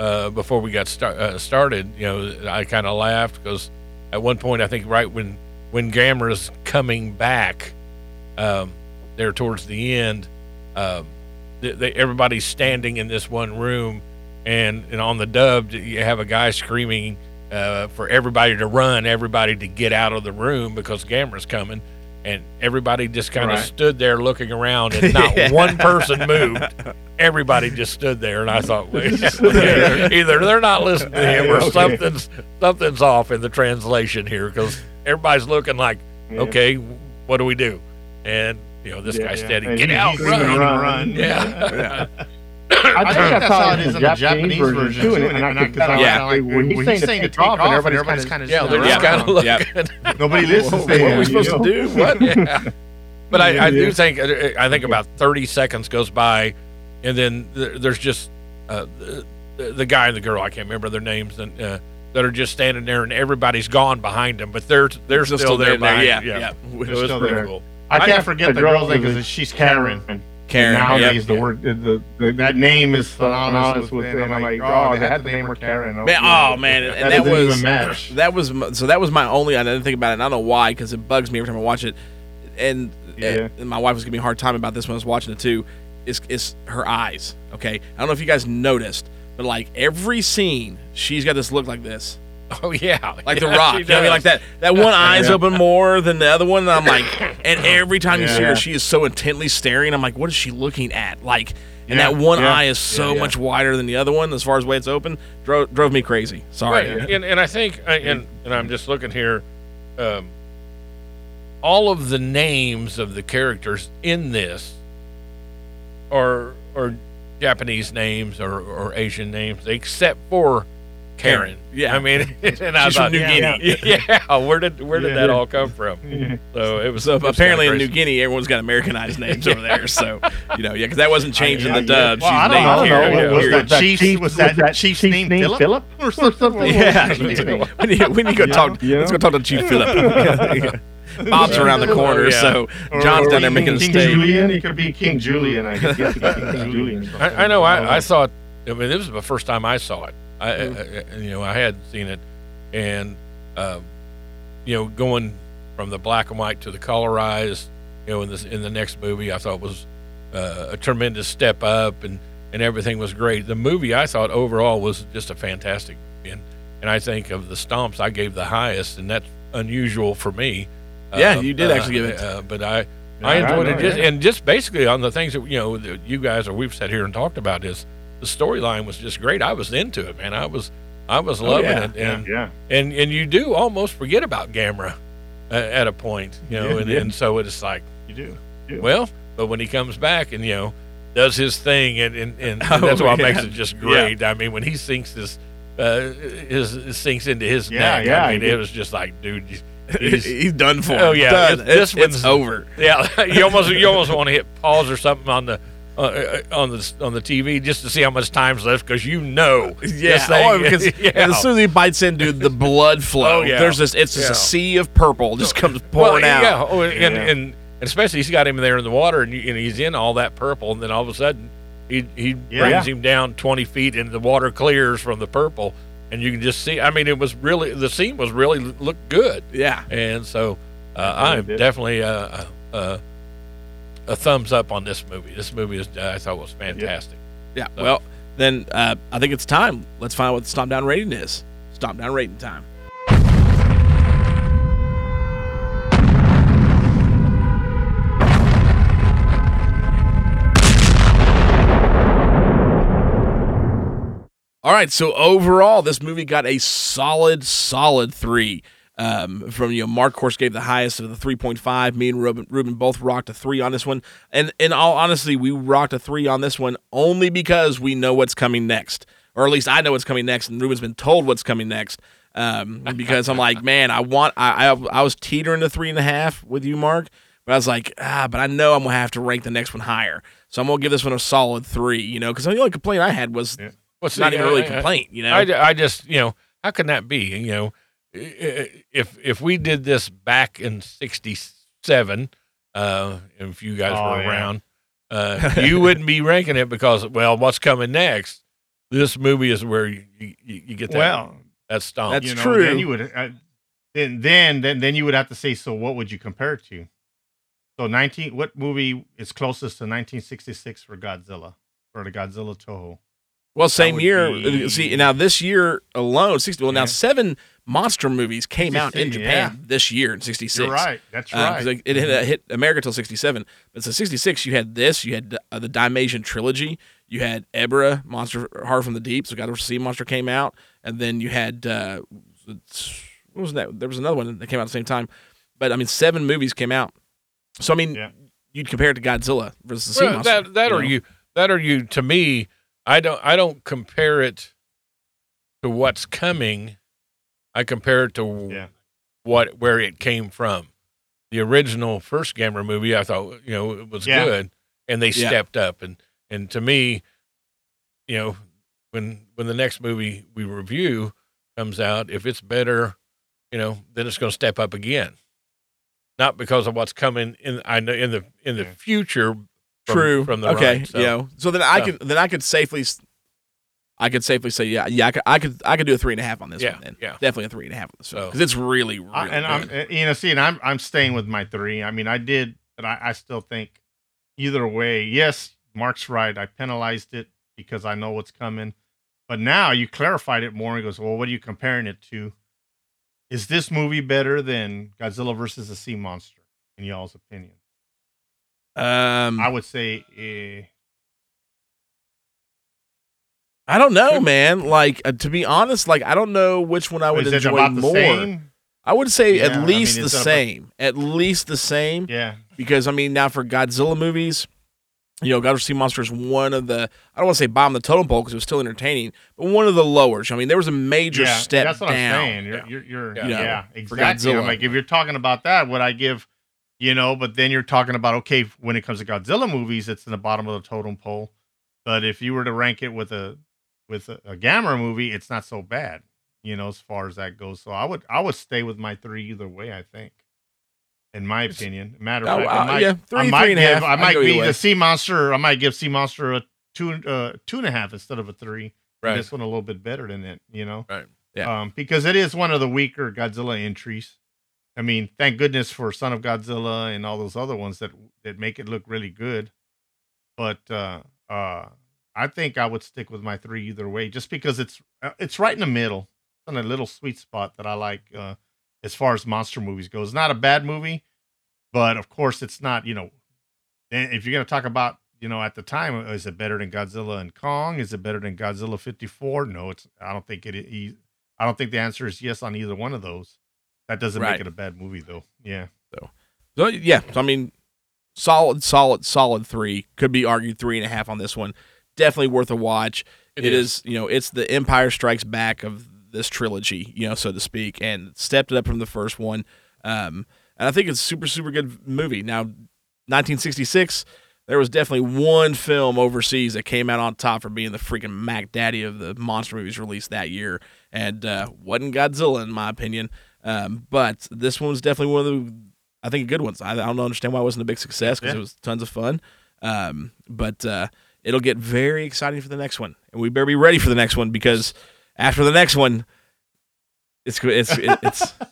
uh, before we got start, uh, started, you know, I kind of laughed because at one point, I think right when when Gamera's coming back, um, there towards the end, um, they, they, everybody's standing in this one room, and, and on the dub, you have a guy screaming uh, for everybody to run, everybody to get out of the room because Gamera's coming. And everybody just kind of Right. stood there looking around, and <laughs> not one person moved everybody just stood there, and I thought, <laughs> wait, either they're not listening to him, or Okay. something's something's off in the translation here, because everybody's looking like, Yeah. okay, what do we do? And you know, this Yeah, guy's yeah. steady, get out, screaming, run, run. yeah. <laughs> I think that's how it is in the Japanese version too, and, and I could kind Yeah. like when he's saying to take off, and everybody's kind of yeah, they're just Yeah. kind of looking. nobody listens What are we supposed to do? <laughs> What? But I, I do think I think about thirty seconds goes by, and then there's just uh, the, the guy and the girl I can't remember their names and uh, that are just standing there, and everybody's gone behind them, but they're they're still, Still there. there. there. Yeah. yeah. Yeah. It was still pretty there. cool. I can't forget the girl's name because she's Karen. Karen. Nowadays, yep. the word the, the, the that name is synonymous with it. I'm like, oh, they had the name her Karen. Man, oh man, and, and that, doesn't was even match. that was so that was my only. I didn't think about it. and I don't know why because it bugs me every time I watch it. And, Yeah. and my wife was giving me a hard time about this when I was watching it too. Is is her eyes? Okay, I don't know if you guys noticed, but like every scene, she's got this look like this, Oh yeah, like the Rock. You know what I mean, like that. That one eye's Yeah. open more than the other one. And I'm like, <laughs> and every time you see her, she is so intently staring. I'm like, what is she looking at? Like, and that one yeah, eye is so yeah, yeah. much wider than the other one as far as way it's open. Drove drove me crazy. Sorry. Right, and, and I think, I- and, and I'm just looking here, um, all of the names of the characters in this are are Japanese names or, or Asian names, except for Karen. Yeah. I mean, <laughs> and I She's from thought, New yeah, <laughs> Guinea. Yeah, where did where did Yeah, that yeah. all come from? <laughs> So it was So apparently in New. Guinea, everyone's got Americanized names over there. So you know, yeah, because that wasn't changed in the yeah. dub. Well, She's I don't, named I don't know. Karen. Yeah. Was Here. that, that Chief, was that, Chief's name, Philip? or something? Yeah, we need, we need to go talk. Yeah. Let's go talk to Chief Philip. Bob's around the corner, yeah. so John's or down there making a King steak. Julian. It could be King Julian. I guess it could be King Julian. I, I know. I, I thought. I mean, this was the first time I saw it. I, I, I you know, I hadn't seen it, and um, you know, going from the black and white to the colorized, you know, in this in the next movie, I thought was uh, a tremendous step up, and and everything was great. The movie I thought overall was just a fantastic, and and I think of the stomps I gave the highest, and that's unusual for me. Yeah, you did actually give it- Uh, but I. I Yeah, I enjoyed know, it, just, yeah. and just basically on the things that you know that you guys or we've sat here and talked about is the storyline was just great. I was into it, man. I was I was loving yeah. it, and yeah. and and you do almost forget about Gamera uh, at a point, you know, Yeah, and, yeah. and so it's like, You do. You do. well, but when he comes back and you know does his thing, and and, and, <laughs> Oh, that's what yeah. makes it just great. I mean, when he sinks his. Uh, his it sinks into his Yeah, neck. yeah, I mean, it was just like, dude, you- <laughs> He's, he's, done for. Oh, yeah, done. this It's, one's- it's over. yeah, <laughs> you almost you almost want to hit pause or something on the uh, uh, on the on the TV just to see how much time's left because you know, <laughs> Yeah, oh, because yeah. <laughs> and as soon as he bites into the blood <laughs> flow, Oh, yeah. there's this. It's just Yeah. a sea of purple just comes Well, pouring out. Yeah, oh, and, and, and especially he's got him there in the water, and, you, and he's in all that purple, and then all of a sudden he he brings him down twenty feet, and the water clears from the purple, and you can just see. I mean, it was really the scene was really looked good, Yeah. and so uh, I'm definitely uh, uh, a thumbs up on this movie. This movie is I thought was fantastic. Yeah. Well, then uh, I think it's time. Let's find out what the stomp down rating is. Stomp down rating time. All right, so overall, this movie got a solid, solid three. Um, from you know, Mark course gave the highest of the three point five. Me and Ruben, Ruben both rocked a three on this one, and in all honesty, we rocked a three on this one only because we know what's coming next, or at least I know what's coming next, and Ruben's been told what's coming next. Um, because I'm like, <laughs> man, I want, I, I, I was teetering to three and a half with you, Mark, but I was like, ah, but I know I'm gonna have to rank the next one higher, so I'm gonna give this one a solid three. You know, because the only complaint I had was What's not the- even really I- a I- complaint. You know, I, I just you know how can that be? You know, i- i- if if we did this back in '67, uh, if you guys Oh, were yeah. around, uh, <laughs> you wouldn't be ranking it because well, what's coming next? This movie is where you, you, you get that Well, that stomp. That's you know, true. Then you would uh, then then then then you would have to say, so what would you compare it to? So nineteen, what movie is closest to 1966 for Godzilla for the Godzilla Toho? Well, same year. be- uh, See, now this year alone, sixty. Well, now seven monster movies came out in <laughs> Japan yeah. this year in '66. You're right. That's Uh, right. it, it hit, uh, hit America till '67, but so '66 you had this, you had uh, the Daimajin trilogy, you had Ebirah, Monster Heart from the Deep, so God of Sea Monster came out, and then you had uh, what was that? There was another one that came out at the same time, but I mean, seven movies came out. So I mean, Yeah. you'd compare it to Godzilla versus the Sea Monster. that that you or know? you that or you to me, I don't I don't compare it to what's coming. I compare it to Yeah. what where it came from. The original first Gamera movie, I thought you know it was Yeah. good, and they Yeah. stepped up and and to me, you know, when when the next movie we review comes out, if it's better, you know, then it's going to step up again. Not because of what's coming in I know in the in the future. From, True. from the okay. ride, so. You know, so then I So. could then I could safely, s- I could safely say yeah yeah I could I could I could do a three and a half on this Yeah, one then yeah. definitely a three and a half on this So- because it's really really I, and I'm, good. uh, you know, see, and I'm I'm staying with my three. I mean, I did, but I, I still think either way. Yes, Mark's right. I penalized it because I know what's coming. But now you clarified it more and goes, well, what are you comparing it to? Is this movie better than Godzilla versus the Sea Monster, in y'all's opinion? um I would say, eh, I don't know man like uh, to be honest like I don't know which one I would is it enjoy about the more. same? I would say Yeah, I at mean, least the it's up- same at least the same Yeah, because I mean now for Godzilla movies. You know, Godzilla Sea Monster is one of the I don't want to say bottom of the totem pole because it was still entertaining, but one of the lowers. I mean, there was a major yeah, step that's what down. I'm saying. You're, you're, you're Yeah. yeah, You know, for exactly. I'm like, if you're talking about that, would I give, you know? But then you're talking about okay, when it comes to Godzilla movies, it's in the bottom of the totem pole. But if you were to rank it with a with a, a Gamera movie, it's not so bad, you know, as far as that goes. So I would I would stay with my three either way. I think, in my opinion. Matter of Oh, fact, I uh, might, yeah, three, I might three and give, half. I might be the Sea Monster. I might give Sea Monster a two uh two and a half instead of a three. Right. This one a little bit better than it, you know. Right. Yeah. Um, because it is one of the weaker Godzilla entries. I mean, thank goodness for Son of Godzilla and all those other ones that that make it look really good. But uh, uh, I think I would stick with my three either way, just because it's uh, it's right in the middle, it's on a little sweet spot that I like uh, as far as monster movies goes. Not a bad movie, but of course it's not. You know, if you're gonna talk about you know, at the time, is it better than Godzilla and Kong? Is it better than Godzilla 54? No, it's. I don't think it. I don't think the answer is yes on either one of those. That doesn't Right. make it a bad movie, though. Yeah. So yeah, so, I mean, solid, solid, solid three. Could be argued three and a half on this one. Definitely worth a watch. It it is. is. you know, it's the Empire Strikes Back of this trilogy, you know, so to speak, and stepped it up from the first one. Um, and I think it's a super, super good movie. Now, 1966, there was definitely one film overseas that came out on top for being the freaking Mac Daddy of the monster movies released that year, and uh, wasn't Godzilla in my opinion. Um, but this one was definitely one of the, I think, good ones. I, I don't understand why it wasn't a big success because Yeah. it was tons of fun. Um, but uh, it'll get very exciting for the next one, and we better be ready for the next one because after the next one, it's it's it, it's <laughs>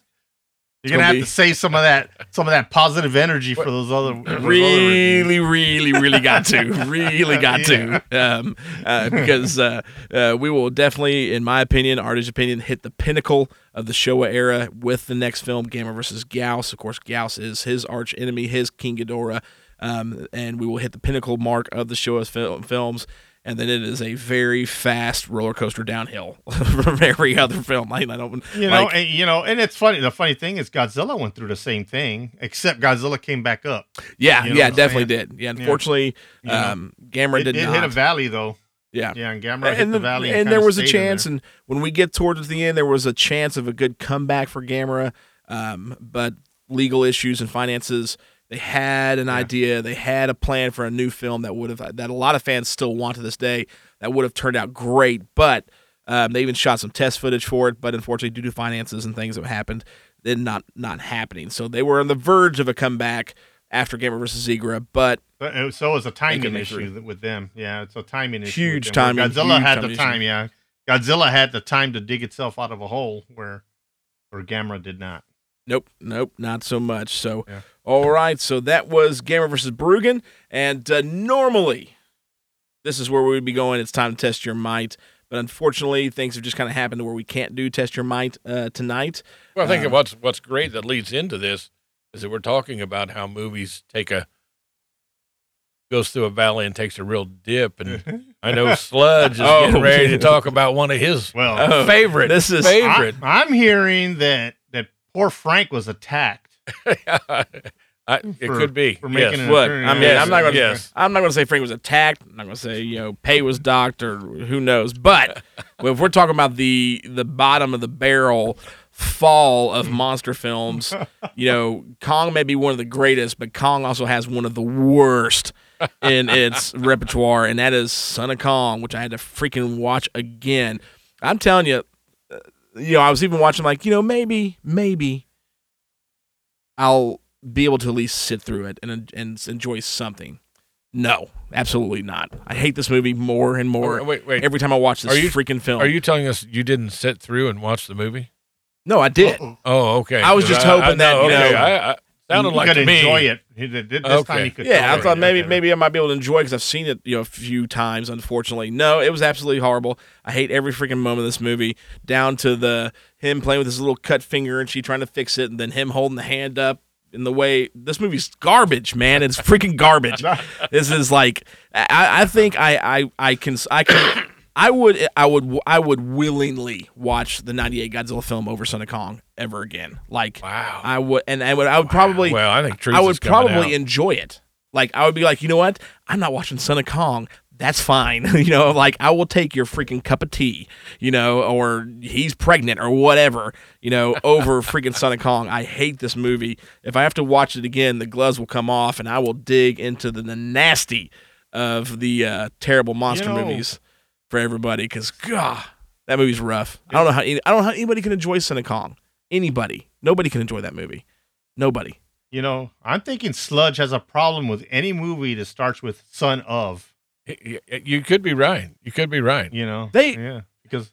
You're gonna gonna have be- to save some of that, some of that positive energy for those other. those other really, really, really got to, <laughs> really got to, um, uh, because uh, uh, we will definitely, in my opinion, artist's opinion, hit the pinnacle of the Showa era with the next film, Gamera versus Gyaos. Of course, Gyaos is his arch enemy, his King Ghidorah, um, and we will hit the pinnacle mark of the Showa fil- films. And then it is a very fast roller coaster downhill <laughs> from every other film. I, I don't, You know, like, and, you know, and it's funny. The funny thing is, Godzilla went through the same thing, except Godzilla came back up. yeah, you know yeah, definitely saying? did. Yeah, unfortunately, know, um, Gamera It, did it not. hit a valley though. yeah, Yeah, and Gamera hit and, the, the- valley, and kinda there was a chance, and when we get towards the end, there was a chance of a good comeback for Gamera, um, but legal issues and finances. They had an idea, they had a plan for a new film that would have that a lot of fans still want to this day. That would have turned out great, but um, they even shot some test footage for it. But unfortunately, due to finances and things that happened, then not not happening. So they were on the verge of a comeback after Gamera versus Zigra, but But it- so it was a timing issue through. with them. Yeah, it's a timing issue. Huge timing, Godzilla huge had the issue. time. Yeah, Godzilla had the time to dig itself out of a hole where, where Gamera did not. Nope, nope, not so much. So, Yeah. All right. So that was Gamera versus Barugon, and uh, normally, this is where we would be going. It's time to test your might, but unfortunately, things have just kind of happened to where we can't do test your might uh, tonight. Well, I think Um, what's what's great that leads into this is that we're talking about how movies take a goes through a valley and takes a real dip, and <laughs> I know Sludge is Oh. getting ready to talk about one of his Well, favorite. this is- favorite. I, am hearing that that poor Frank was attacked. <laughs> I, it For- could be. for yes. What? I mean, Yes, I'm not going to. yes. I'm not going to say Frank was attacked. I'm not going to say you know pay was docked or who knows. But <laughs> if we're talking about the the bottom of the barrel fall of monster films, <laughs> you know, Kong may be one of the greatest, but Kong also has one of the worst in its repertoire, and that is Son of Kong, which I had to freaking watch again. I'm telling you, uh, you know, I was even watching like you know maybe maybe I'll be able to at least sit through it and and enjoy something. No, absolutely not. I hate this movie more and more Oh, wait, wait. every time I watch this Are you- freaking film. Are you telling us you didn't sit through and watch the movie? No, I did. Oh, okay. I was just hoping that, you okay. know, I, I, sounded he like could to me. enjoy it. This Okay. time he could. Yeah, I thought it maybe maybe I might be able to enjoy because I've seen it you know a few times. Unfortunately, no, it was absolutely horrible. I hate every freaking moment of this movie, down to the him playing with his little cut finger and she trying to fix it, and then him holding the hand up in the way. This movie's garbage, man. It's freaking garbage. <laughs> this is like I, I think I, I I can I can. I would I would I would willingly watch the '98 Godzilla film over Son of Kong ever again. Like Wow. I would and I would I would probably Well, I think I would probably out. enjoy it. Like I would be like, you know what? I'm not watching Son of Kong. That's fine. <laughs> you know, like I will take your freaking cup of tea, you know, or he's pregnant or whatever, you know, <laughs> over freaking Son of Kong. I hate this movie. If I have to watch it again, the gloves will come off and I will dig into the, the nasty of the uh, terrible monster know- movies for everybody because god, that movie's rough. I don't know how any- I don't know how anybody can enjoy Son of Kong. Anybody, nobody can enjoy that movie. Nobody. You know, I'm thinking Sludge has a problem with any movie that starts with "son of." Y- y- You could be right. You could be right. You know, They- yeah because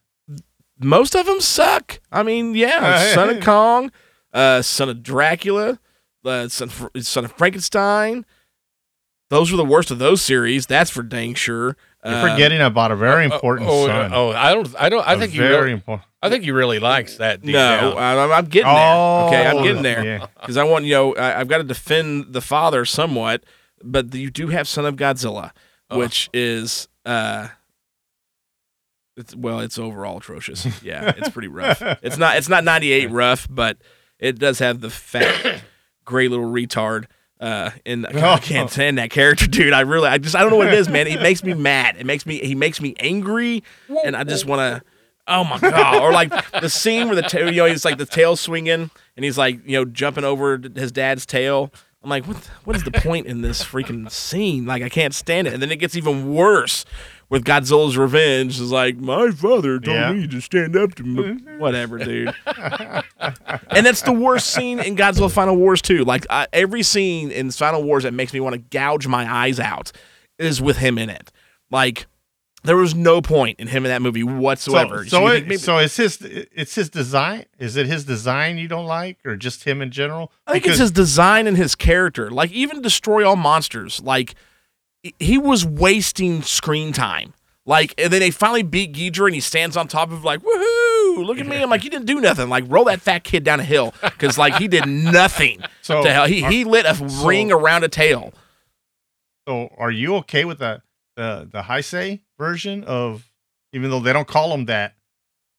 most of them suck. I mean, yeah, <laughs> Son of Kong, uh, Son of Dracula, uh, Son, Son of Frankenstein. Those were the worst of those series. That's for dang sure. You're Uh, forgetting about a very important oh, son. Oh, I don't. I don't. I A think you. very Really, important. I think you really likes that. deep No. I'm, I'm getting there. okay, I'm Oh, getting there yeah. because I want you know I, I've got to defend the father somewhat, but you do have Son of Godzilla, which is uh, it's well, it's overall atrocious. <laughs> Yeah, it's pretty rough. It's not it's not 98 rough, but it does have the fat <coughs> gray little retard. Uh, and <laughs> I can't stand that character, <laughs> dude. I really, I just, I don't know what it is, man. It makes me <laughs> mad. It makes me, he makes me angry, and I just want to. Oh my god! Or like the scene where the tail, you know, he's like the tail swinging, and he's like, you know, jumping over his dad's tail. I'm like, what? the- What is the point in this freaking scene? Like, I can't stand it. And then it gets even worse with Godzilla's revenge. Is like, my father told Yeah. me to stand up to him. Mm-hmm. Whatever, dude. and that's the worst scene in Godzilla Final Wars too. Like I, every scene in Final Wars that makes me want to gouge my eyes out is with him in it. Like there was no point in him in that movie whatsoever. So, so, you it, maybe- so it's his it's his design. Is it his design you don't like, or just him in general? I think it's his design and his character. Like even destroy all monsters. Like he- was wasting screen time. Like and then they finally beat Ghidorah and he stands on top of like woohoo! Look at me! I'm like you didn't do nothing. Like roll that fat kid down a hill because like he did nothing. <laughs> So, to hell. He are- he lit a so- ring around a tail. So, are you okay with the the the Heisei version of, even though they don't call him that,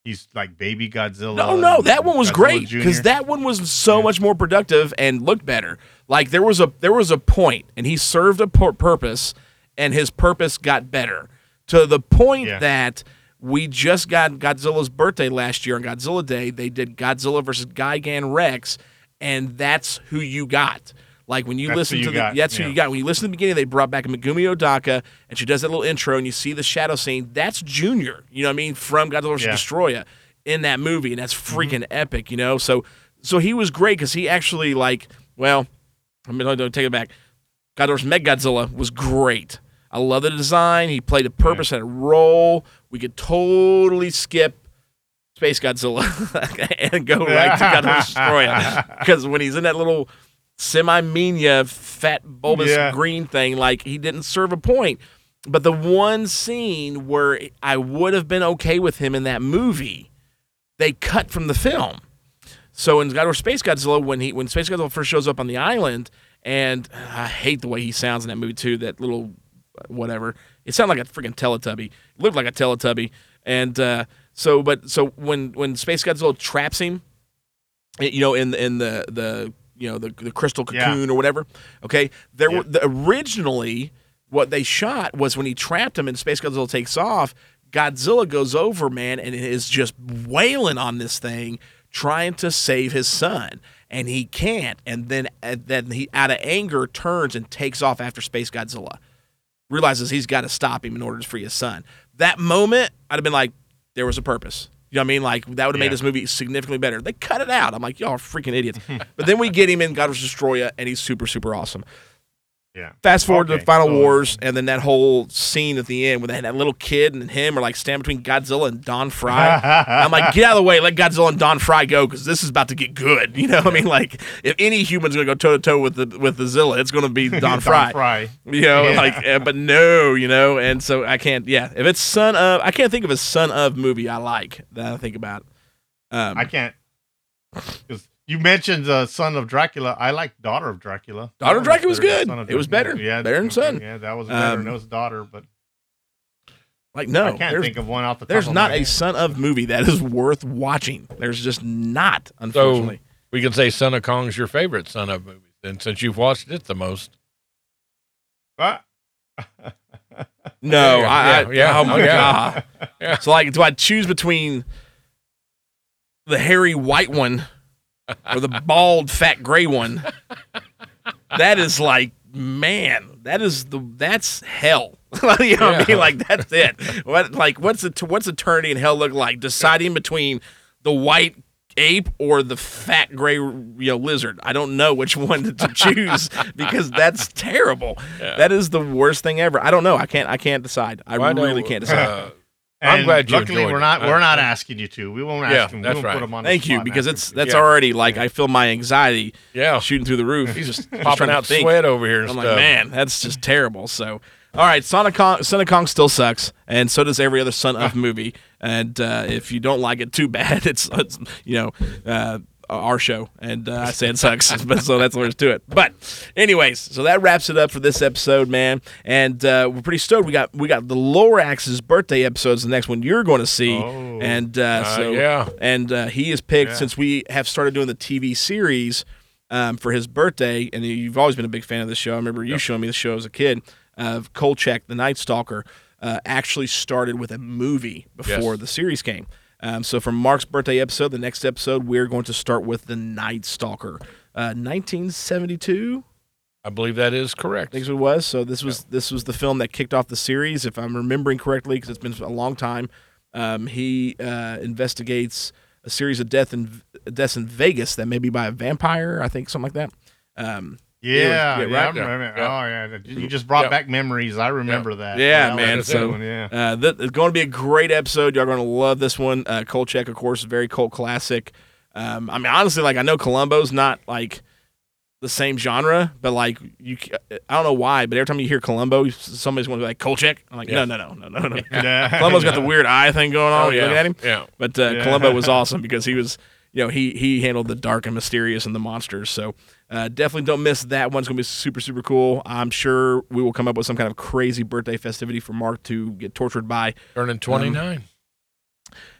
he's like baby Godzilla. No, no, that one was Godzilla great because that one was so much more productive and looked better. Like there was a there was a point, and he served a pur- purpose, and his purpose got better to the point Yeah. that we just got Godzilla's birthday last year on Godzilla Day. They did Godzilla versus Gigan Rex, and that's who you got. Like when you That's listen to you the got, that's who you got. When you listen to the beginning, they brought back Megumi Odaka, and she does that little intro, and you see the shadow scene. That's Junior, you know what I mean, from Godzilla vs. Yeah. Destoroyah in that movie, and that's mm-hmm. freaking epic, you know. So, so he was great because he actually like, well, I mean, don't take it back. Godzilla vs. Mechagodzilla was great. I love the design. He played a purpose, and a role. We could totally skip Space Godzilla <laughs> and go right to Godzilla Destoroyah because when he's in that little semi-mania fat bulbous Yeah. green thing, like he didn't serve a point. But the one scene where I would have been okay with him in that movie, they cut from the film. So in God or Space Godzilla, when he when Space Godzilla first shows up on the island, and I hate the way he sounds in that movie too. That little whatever, it sounded like a freaking Teletubby. It looked like a Teletubby, and uh, so but so when when Space Godzilla traps him, you know, in in the the you know the the crystal Yeah. cocoon or whatever. Okay, there Yeah. were the, originally what they shot was when he trapped him and Space Godzilla takes off. Godzilla goes over, man, and is just wailing on this thing, trying to save his son, and he can't. And then, and then he, out of anger, turns and takes off after Space Godzilla. Realizes he's got to stop him in order to free his son. That moment, I'd have been like, there was a purpose. You know what I mean? Like that would have made Yeah. this movie significantly better. They cut it out. I'm like, y'all are freaking idiots. but then we get him in God vs. Destoroyah, and he's super, super awesome. Yeah. Fast forward to Okay, the Final so- Wars, and then that whole scene at the end where they had that little kid and him are like standing between Godzilla and Don Frye. I'm like, <laughs> get out of the way, let Godzilla and Don Frye go because this is about to get good. <laughs> You know, what I mean, like if any human's gonna go toe to toe with the with the Zilla, it's gonna be <laughs> Don, Don Frye. Fry. You know, Yeah. like, but no, you know, and so I can't. Yeah, if it's son of, I can't think of a son of movie I like that I think about. Um, I can't. Because you mentioned uh, Son of Dracula. I like Daughter of Dracula. Daughter of Dracula was good. Of It was better. Yeah, Better than Son. Yeah, that was better. Um, than it was Daughter, but like no, I can't there's- think of one off the top There's of not my a head. son of movie that is worth watching. There's just not, unfortunately. So we can say Son of Kong's your favorite Son of movie, and since you've watched it the most. Ah, <laughs> no, Yeah, I, yeah, I yeah. oh my Oh, yeah. god. So like, do I choose between the hairy white one or the bald fat gray one? That is like, man, that is the that's hell. <laughs> you know what I mean? Like that's it. What like what's the what's eternity in hell look like? Deciding between the white ape or the fat gray you know lizard. I don't know which one to, choose <laughs> because that's terrible. That is the worst thing ever. I don't know. I can't I can't decide. I Well, I really can't decide. uh, I'm glad you Luckily, we're not. I- We're not asking you to. We won't Yeah, ask him. that's we won't right. Put him on the Thank you, because it's that's Yeah. already like I feel my anxiety yeah, shooting through the roof. he's just <laughs> popping to out think. sweat over here. And I'm stuff. like, man, that's just terrible. So, all right, Son of Kong, Son of Kong still sucks, and so does every other Son of <laughs> movie. And uh, if you don't like it, too bad. <laughs> It's, it's you know, uh, our show, and uh, I said sucks, <laughs> but so that's what there's to it. But, anyways, so that wraps it up for this episode, man. And uh, we're pretty stoked. We got we got the Lorax's birthday episodes, the next one you're going to see, Oh. and uh, Uh, so yeah. and uh, he is picked Yeah. since we have started doing the TV series um, for his birthday, and you've always been a big fan of this show. I remember you showing me the show as a kid. Of Kolchak, the Night Stalker, uh, actually started with a movie before Yes. the series came. Um, so from Mark's birthday episode, the next episode, we're going to start with the Night Stalker, uh, 1972. I believe that is correct. I think it was. So this was this was the film that kicked off the series, if I'm remembering correctly, because it's been a long time. Um, he uh, investigates a series of death in deaths in Vegas that may be by a vampire, I think, something like that. Um, Yeah, Yeah, yeah, right? I remember. Yeah. Oh yeah, you just brought Yeah. back memories. I remember that. Yeah, man, was so- one, yeah. Uh, th- it's going to be a great episode. You're going to love this one. Uh, Kolchak, of course, a very cult classic. Um, I mean, honestly, like I know Columbo's not like the same genre, but like you, I don't know why, but every time you hear Columbo, somebody's going to be like Kolchak. I'm like, Yeah. no, no, no, no, no, no. <laughs> Yeah. <laughs> Columbo's got the weird eye thing going on. Oh, yeah. looking at him. Yeah. But uh, Yeah. Columbo was <laughs> awesome because he was, you know, he he handled the dark and mysterious and the monsters. So uh, definitely don't miss that one. It's gonna be super super cool. I'm sure we will come up with some kind of crazy birthday festivity for Mark to get tortured by. Turning 29.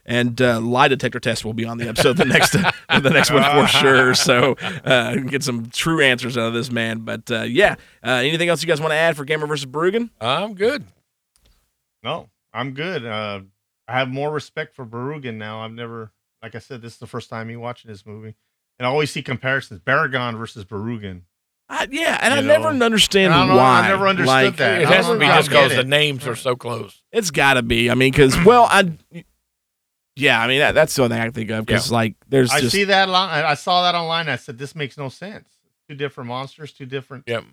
And uh, lie detector test will be on the episode the next <laughs> <laughs> the next one for sure. So uh, get some true answers out of this man. But uh, yeah, uh, anything else you guys want to add for Gamera versus Barugon? I'm good. No, I'm good. Uh, I have more respect for Barugon now. I've never, like I said, this is the first time me watching this movie, and I always see comparisons: Baragon versus Barugon. Uh, yeah, and I You never understand and I don't know, why. I never understood Like, that. It has to be know if I just because the names are so close. It's got to be. I mean, because well, I yeah, I mean that, that's the only thing I think of because like there's I just see that. Line, I I saw that online. I said, "This makes no sense. Two different monsters, two different." Yep.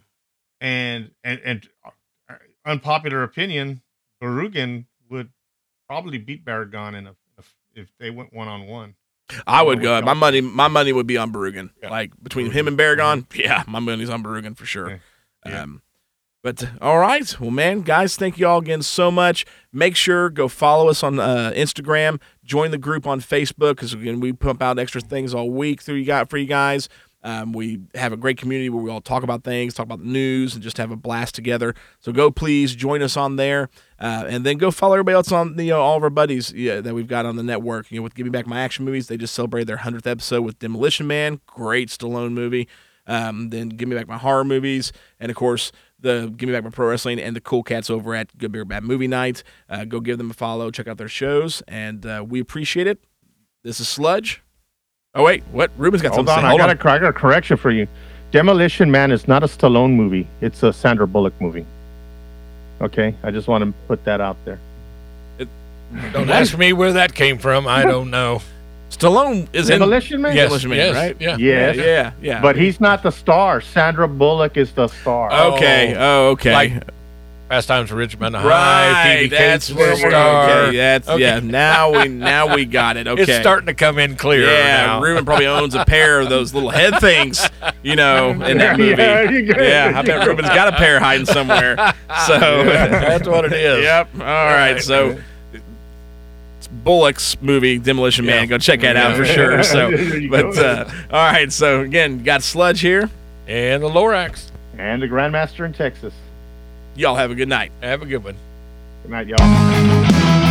And and and uh, unpopular opinion, Barugon would probably beat Baragon in a, if they went one on one. I would go. My money, my money would be on Barugon. Yeah. Like between him and Baragon, yeah, my money's on Barugon for sure. Mm-hmm. Yeah. Um, but all right, well, man, guys, thank you all again so much. Make sure go follow us on uh, Instagram, join the group on Facebook because again we pump out extra things all week through you got for you guys. Um, we have a great community where we all talk about things, talk about the news, and just have a blast together. So go please join us on there, uh, and then go follow everybody else on you know all of our buddies yeah, that we've got on the network. You know, with Give Me Back My Action Movies, they just celebrated their hundredth episode with Demolition Man, great Stallone movie. Um, then Give Me Back My Horror Movies, and of course the Give Me Back My Pro Wrestling and the Cool Cats over at Good Beer Bad Movie Night. Uh, go give them a follow, check out their shows, and uh, we appreciate it. This is Sludge. Oh wait, what? Ruben's got Hold something on, to say. I Hold got, on. a, I got a correction for you. Demolition Man is not a Stallone movie. It's a Sandra Bullock movie. Okay, I just want to put that out there. Don't ask me where that came from. I <laughs> don't know. Stallone is in Demolition Man. Yes, Demolition Man, yes, right? Yeah. Yeah, Yes. yeah, yeah. But he's not the star. Sandra Bullock is the star. okay, oh, oh okay. Like Fast Times at Ridgemont High. right, Phoebe that's where we're star. okay. That's Okay. yeah. Now we <laughs> now we got it. Okay, It's starting to come in clear. Yeah, now. Ruben probably owns a pair of those little head things, you know, in that <laughs> movie. Yeah, Yeah, you got it. I bet Ruben's got a pair hiding somewhere. <laughs> So That's what it is. Yep. All right. So it's Bullock's movie Demolition Man. Yeah. Go check that out for sure. So, but uh, all right. So again, got Sludge here. And the Lorax. And the Grandmaster in Texas. Y'all have a good night. Have a good one. Good night, y'all.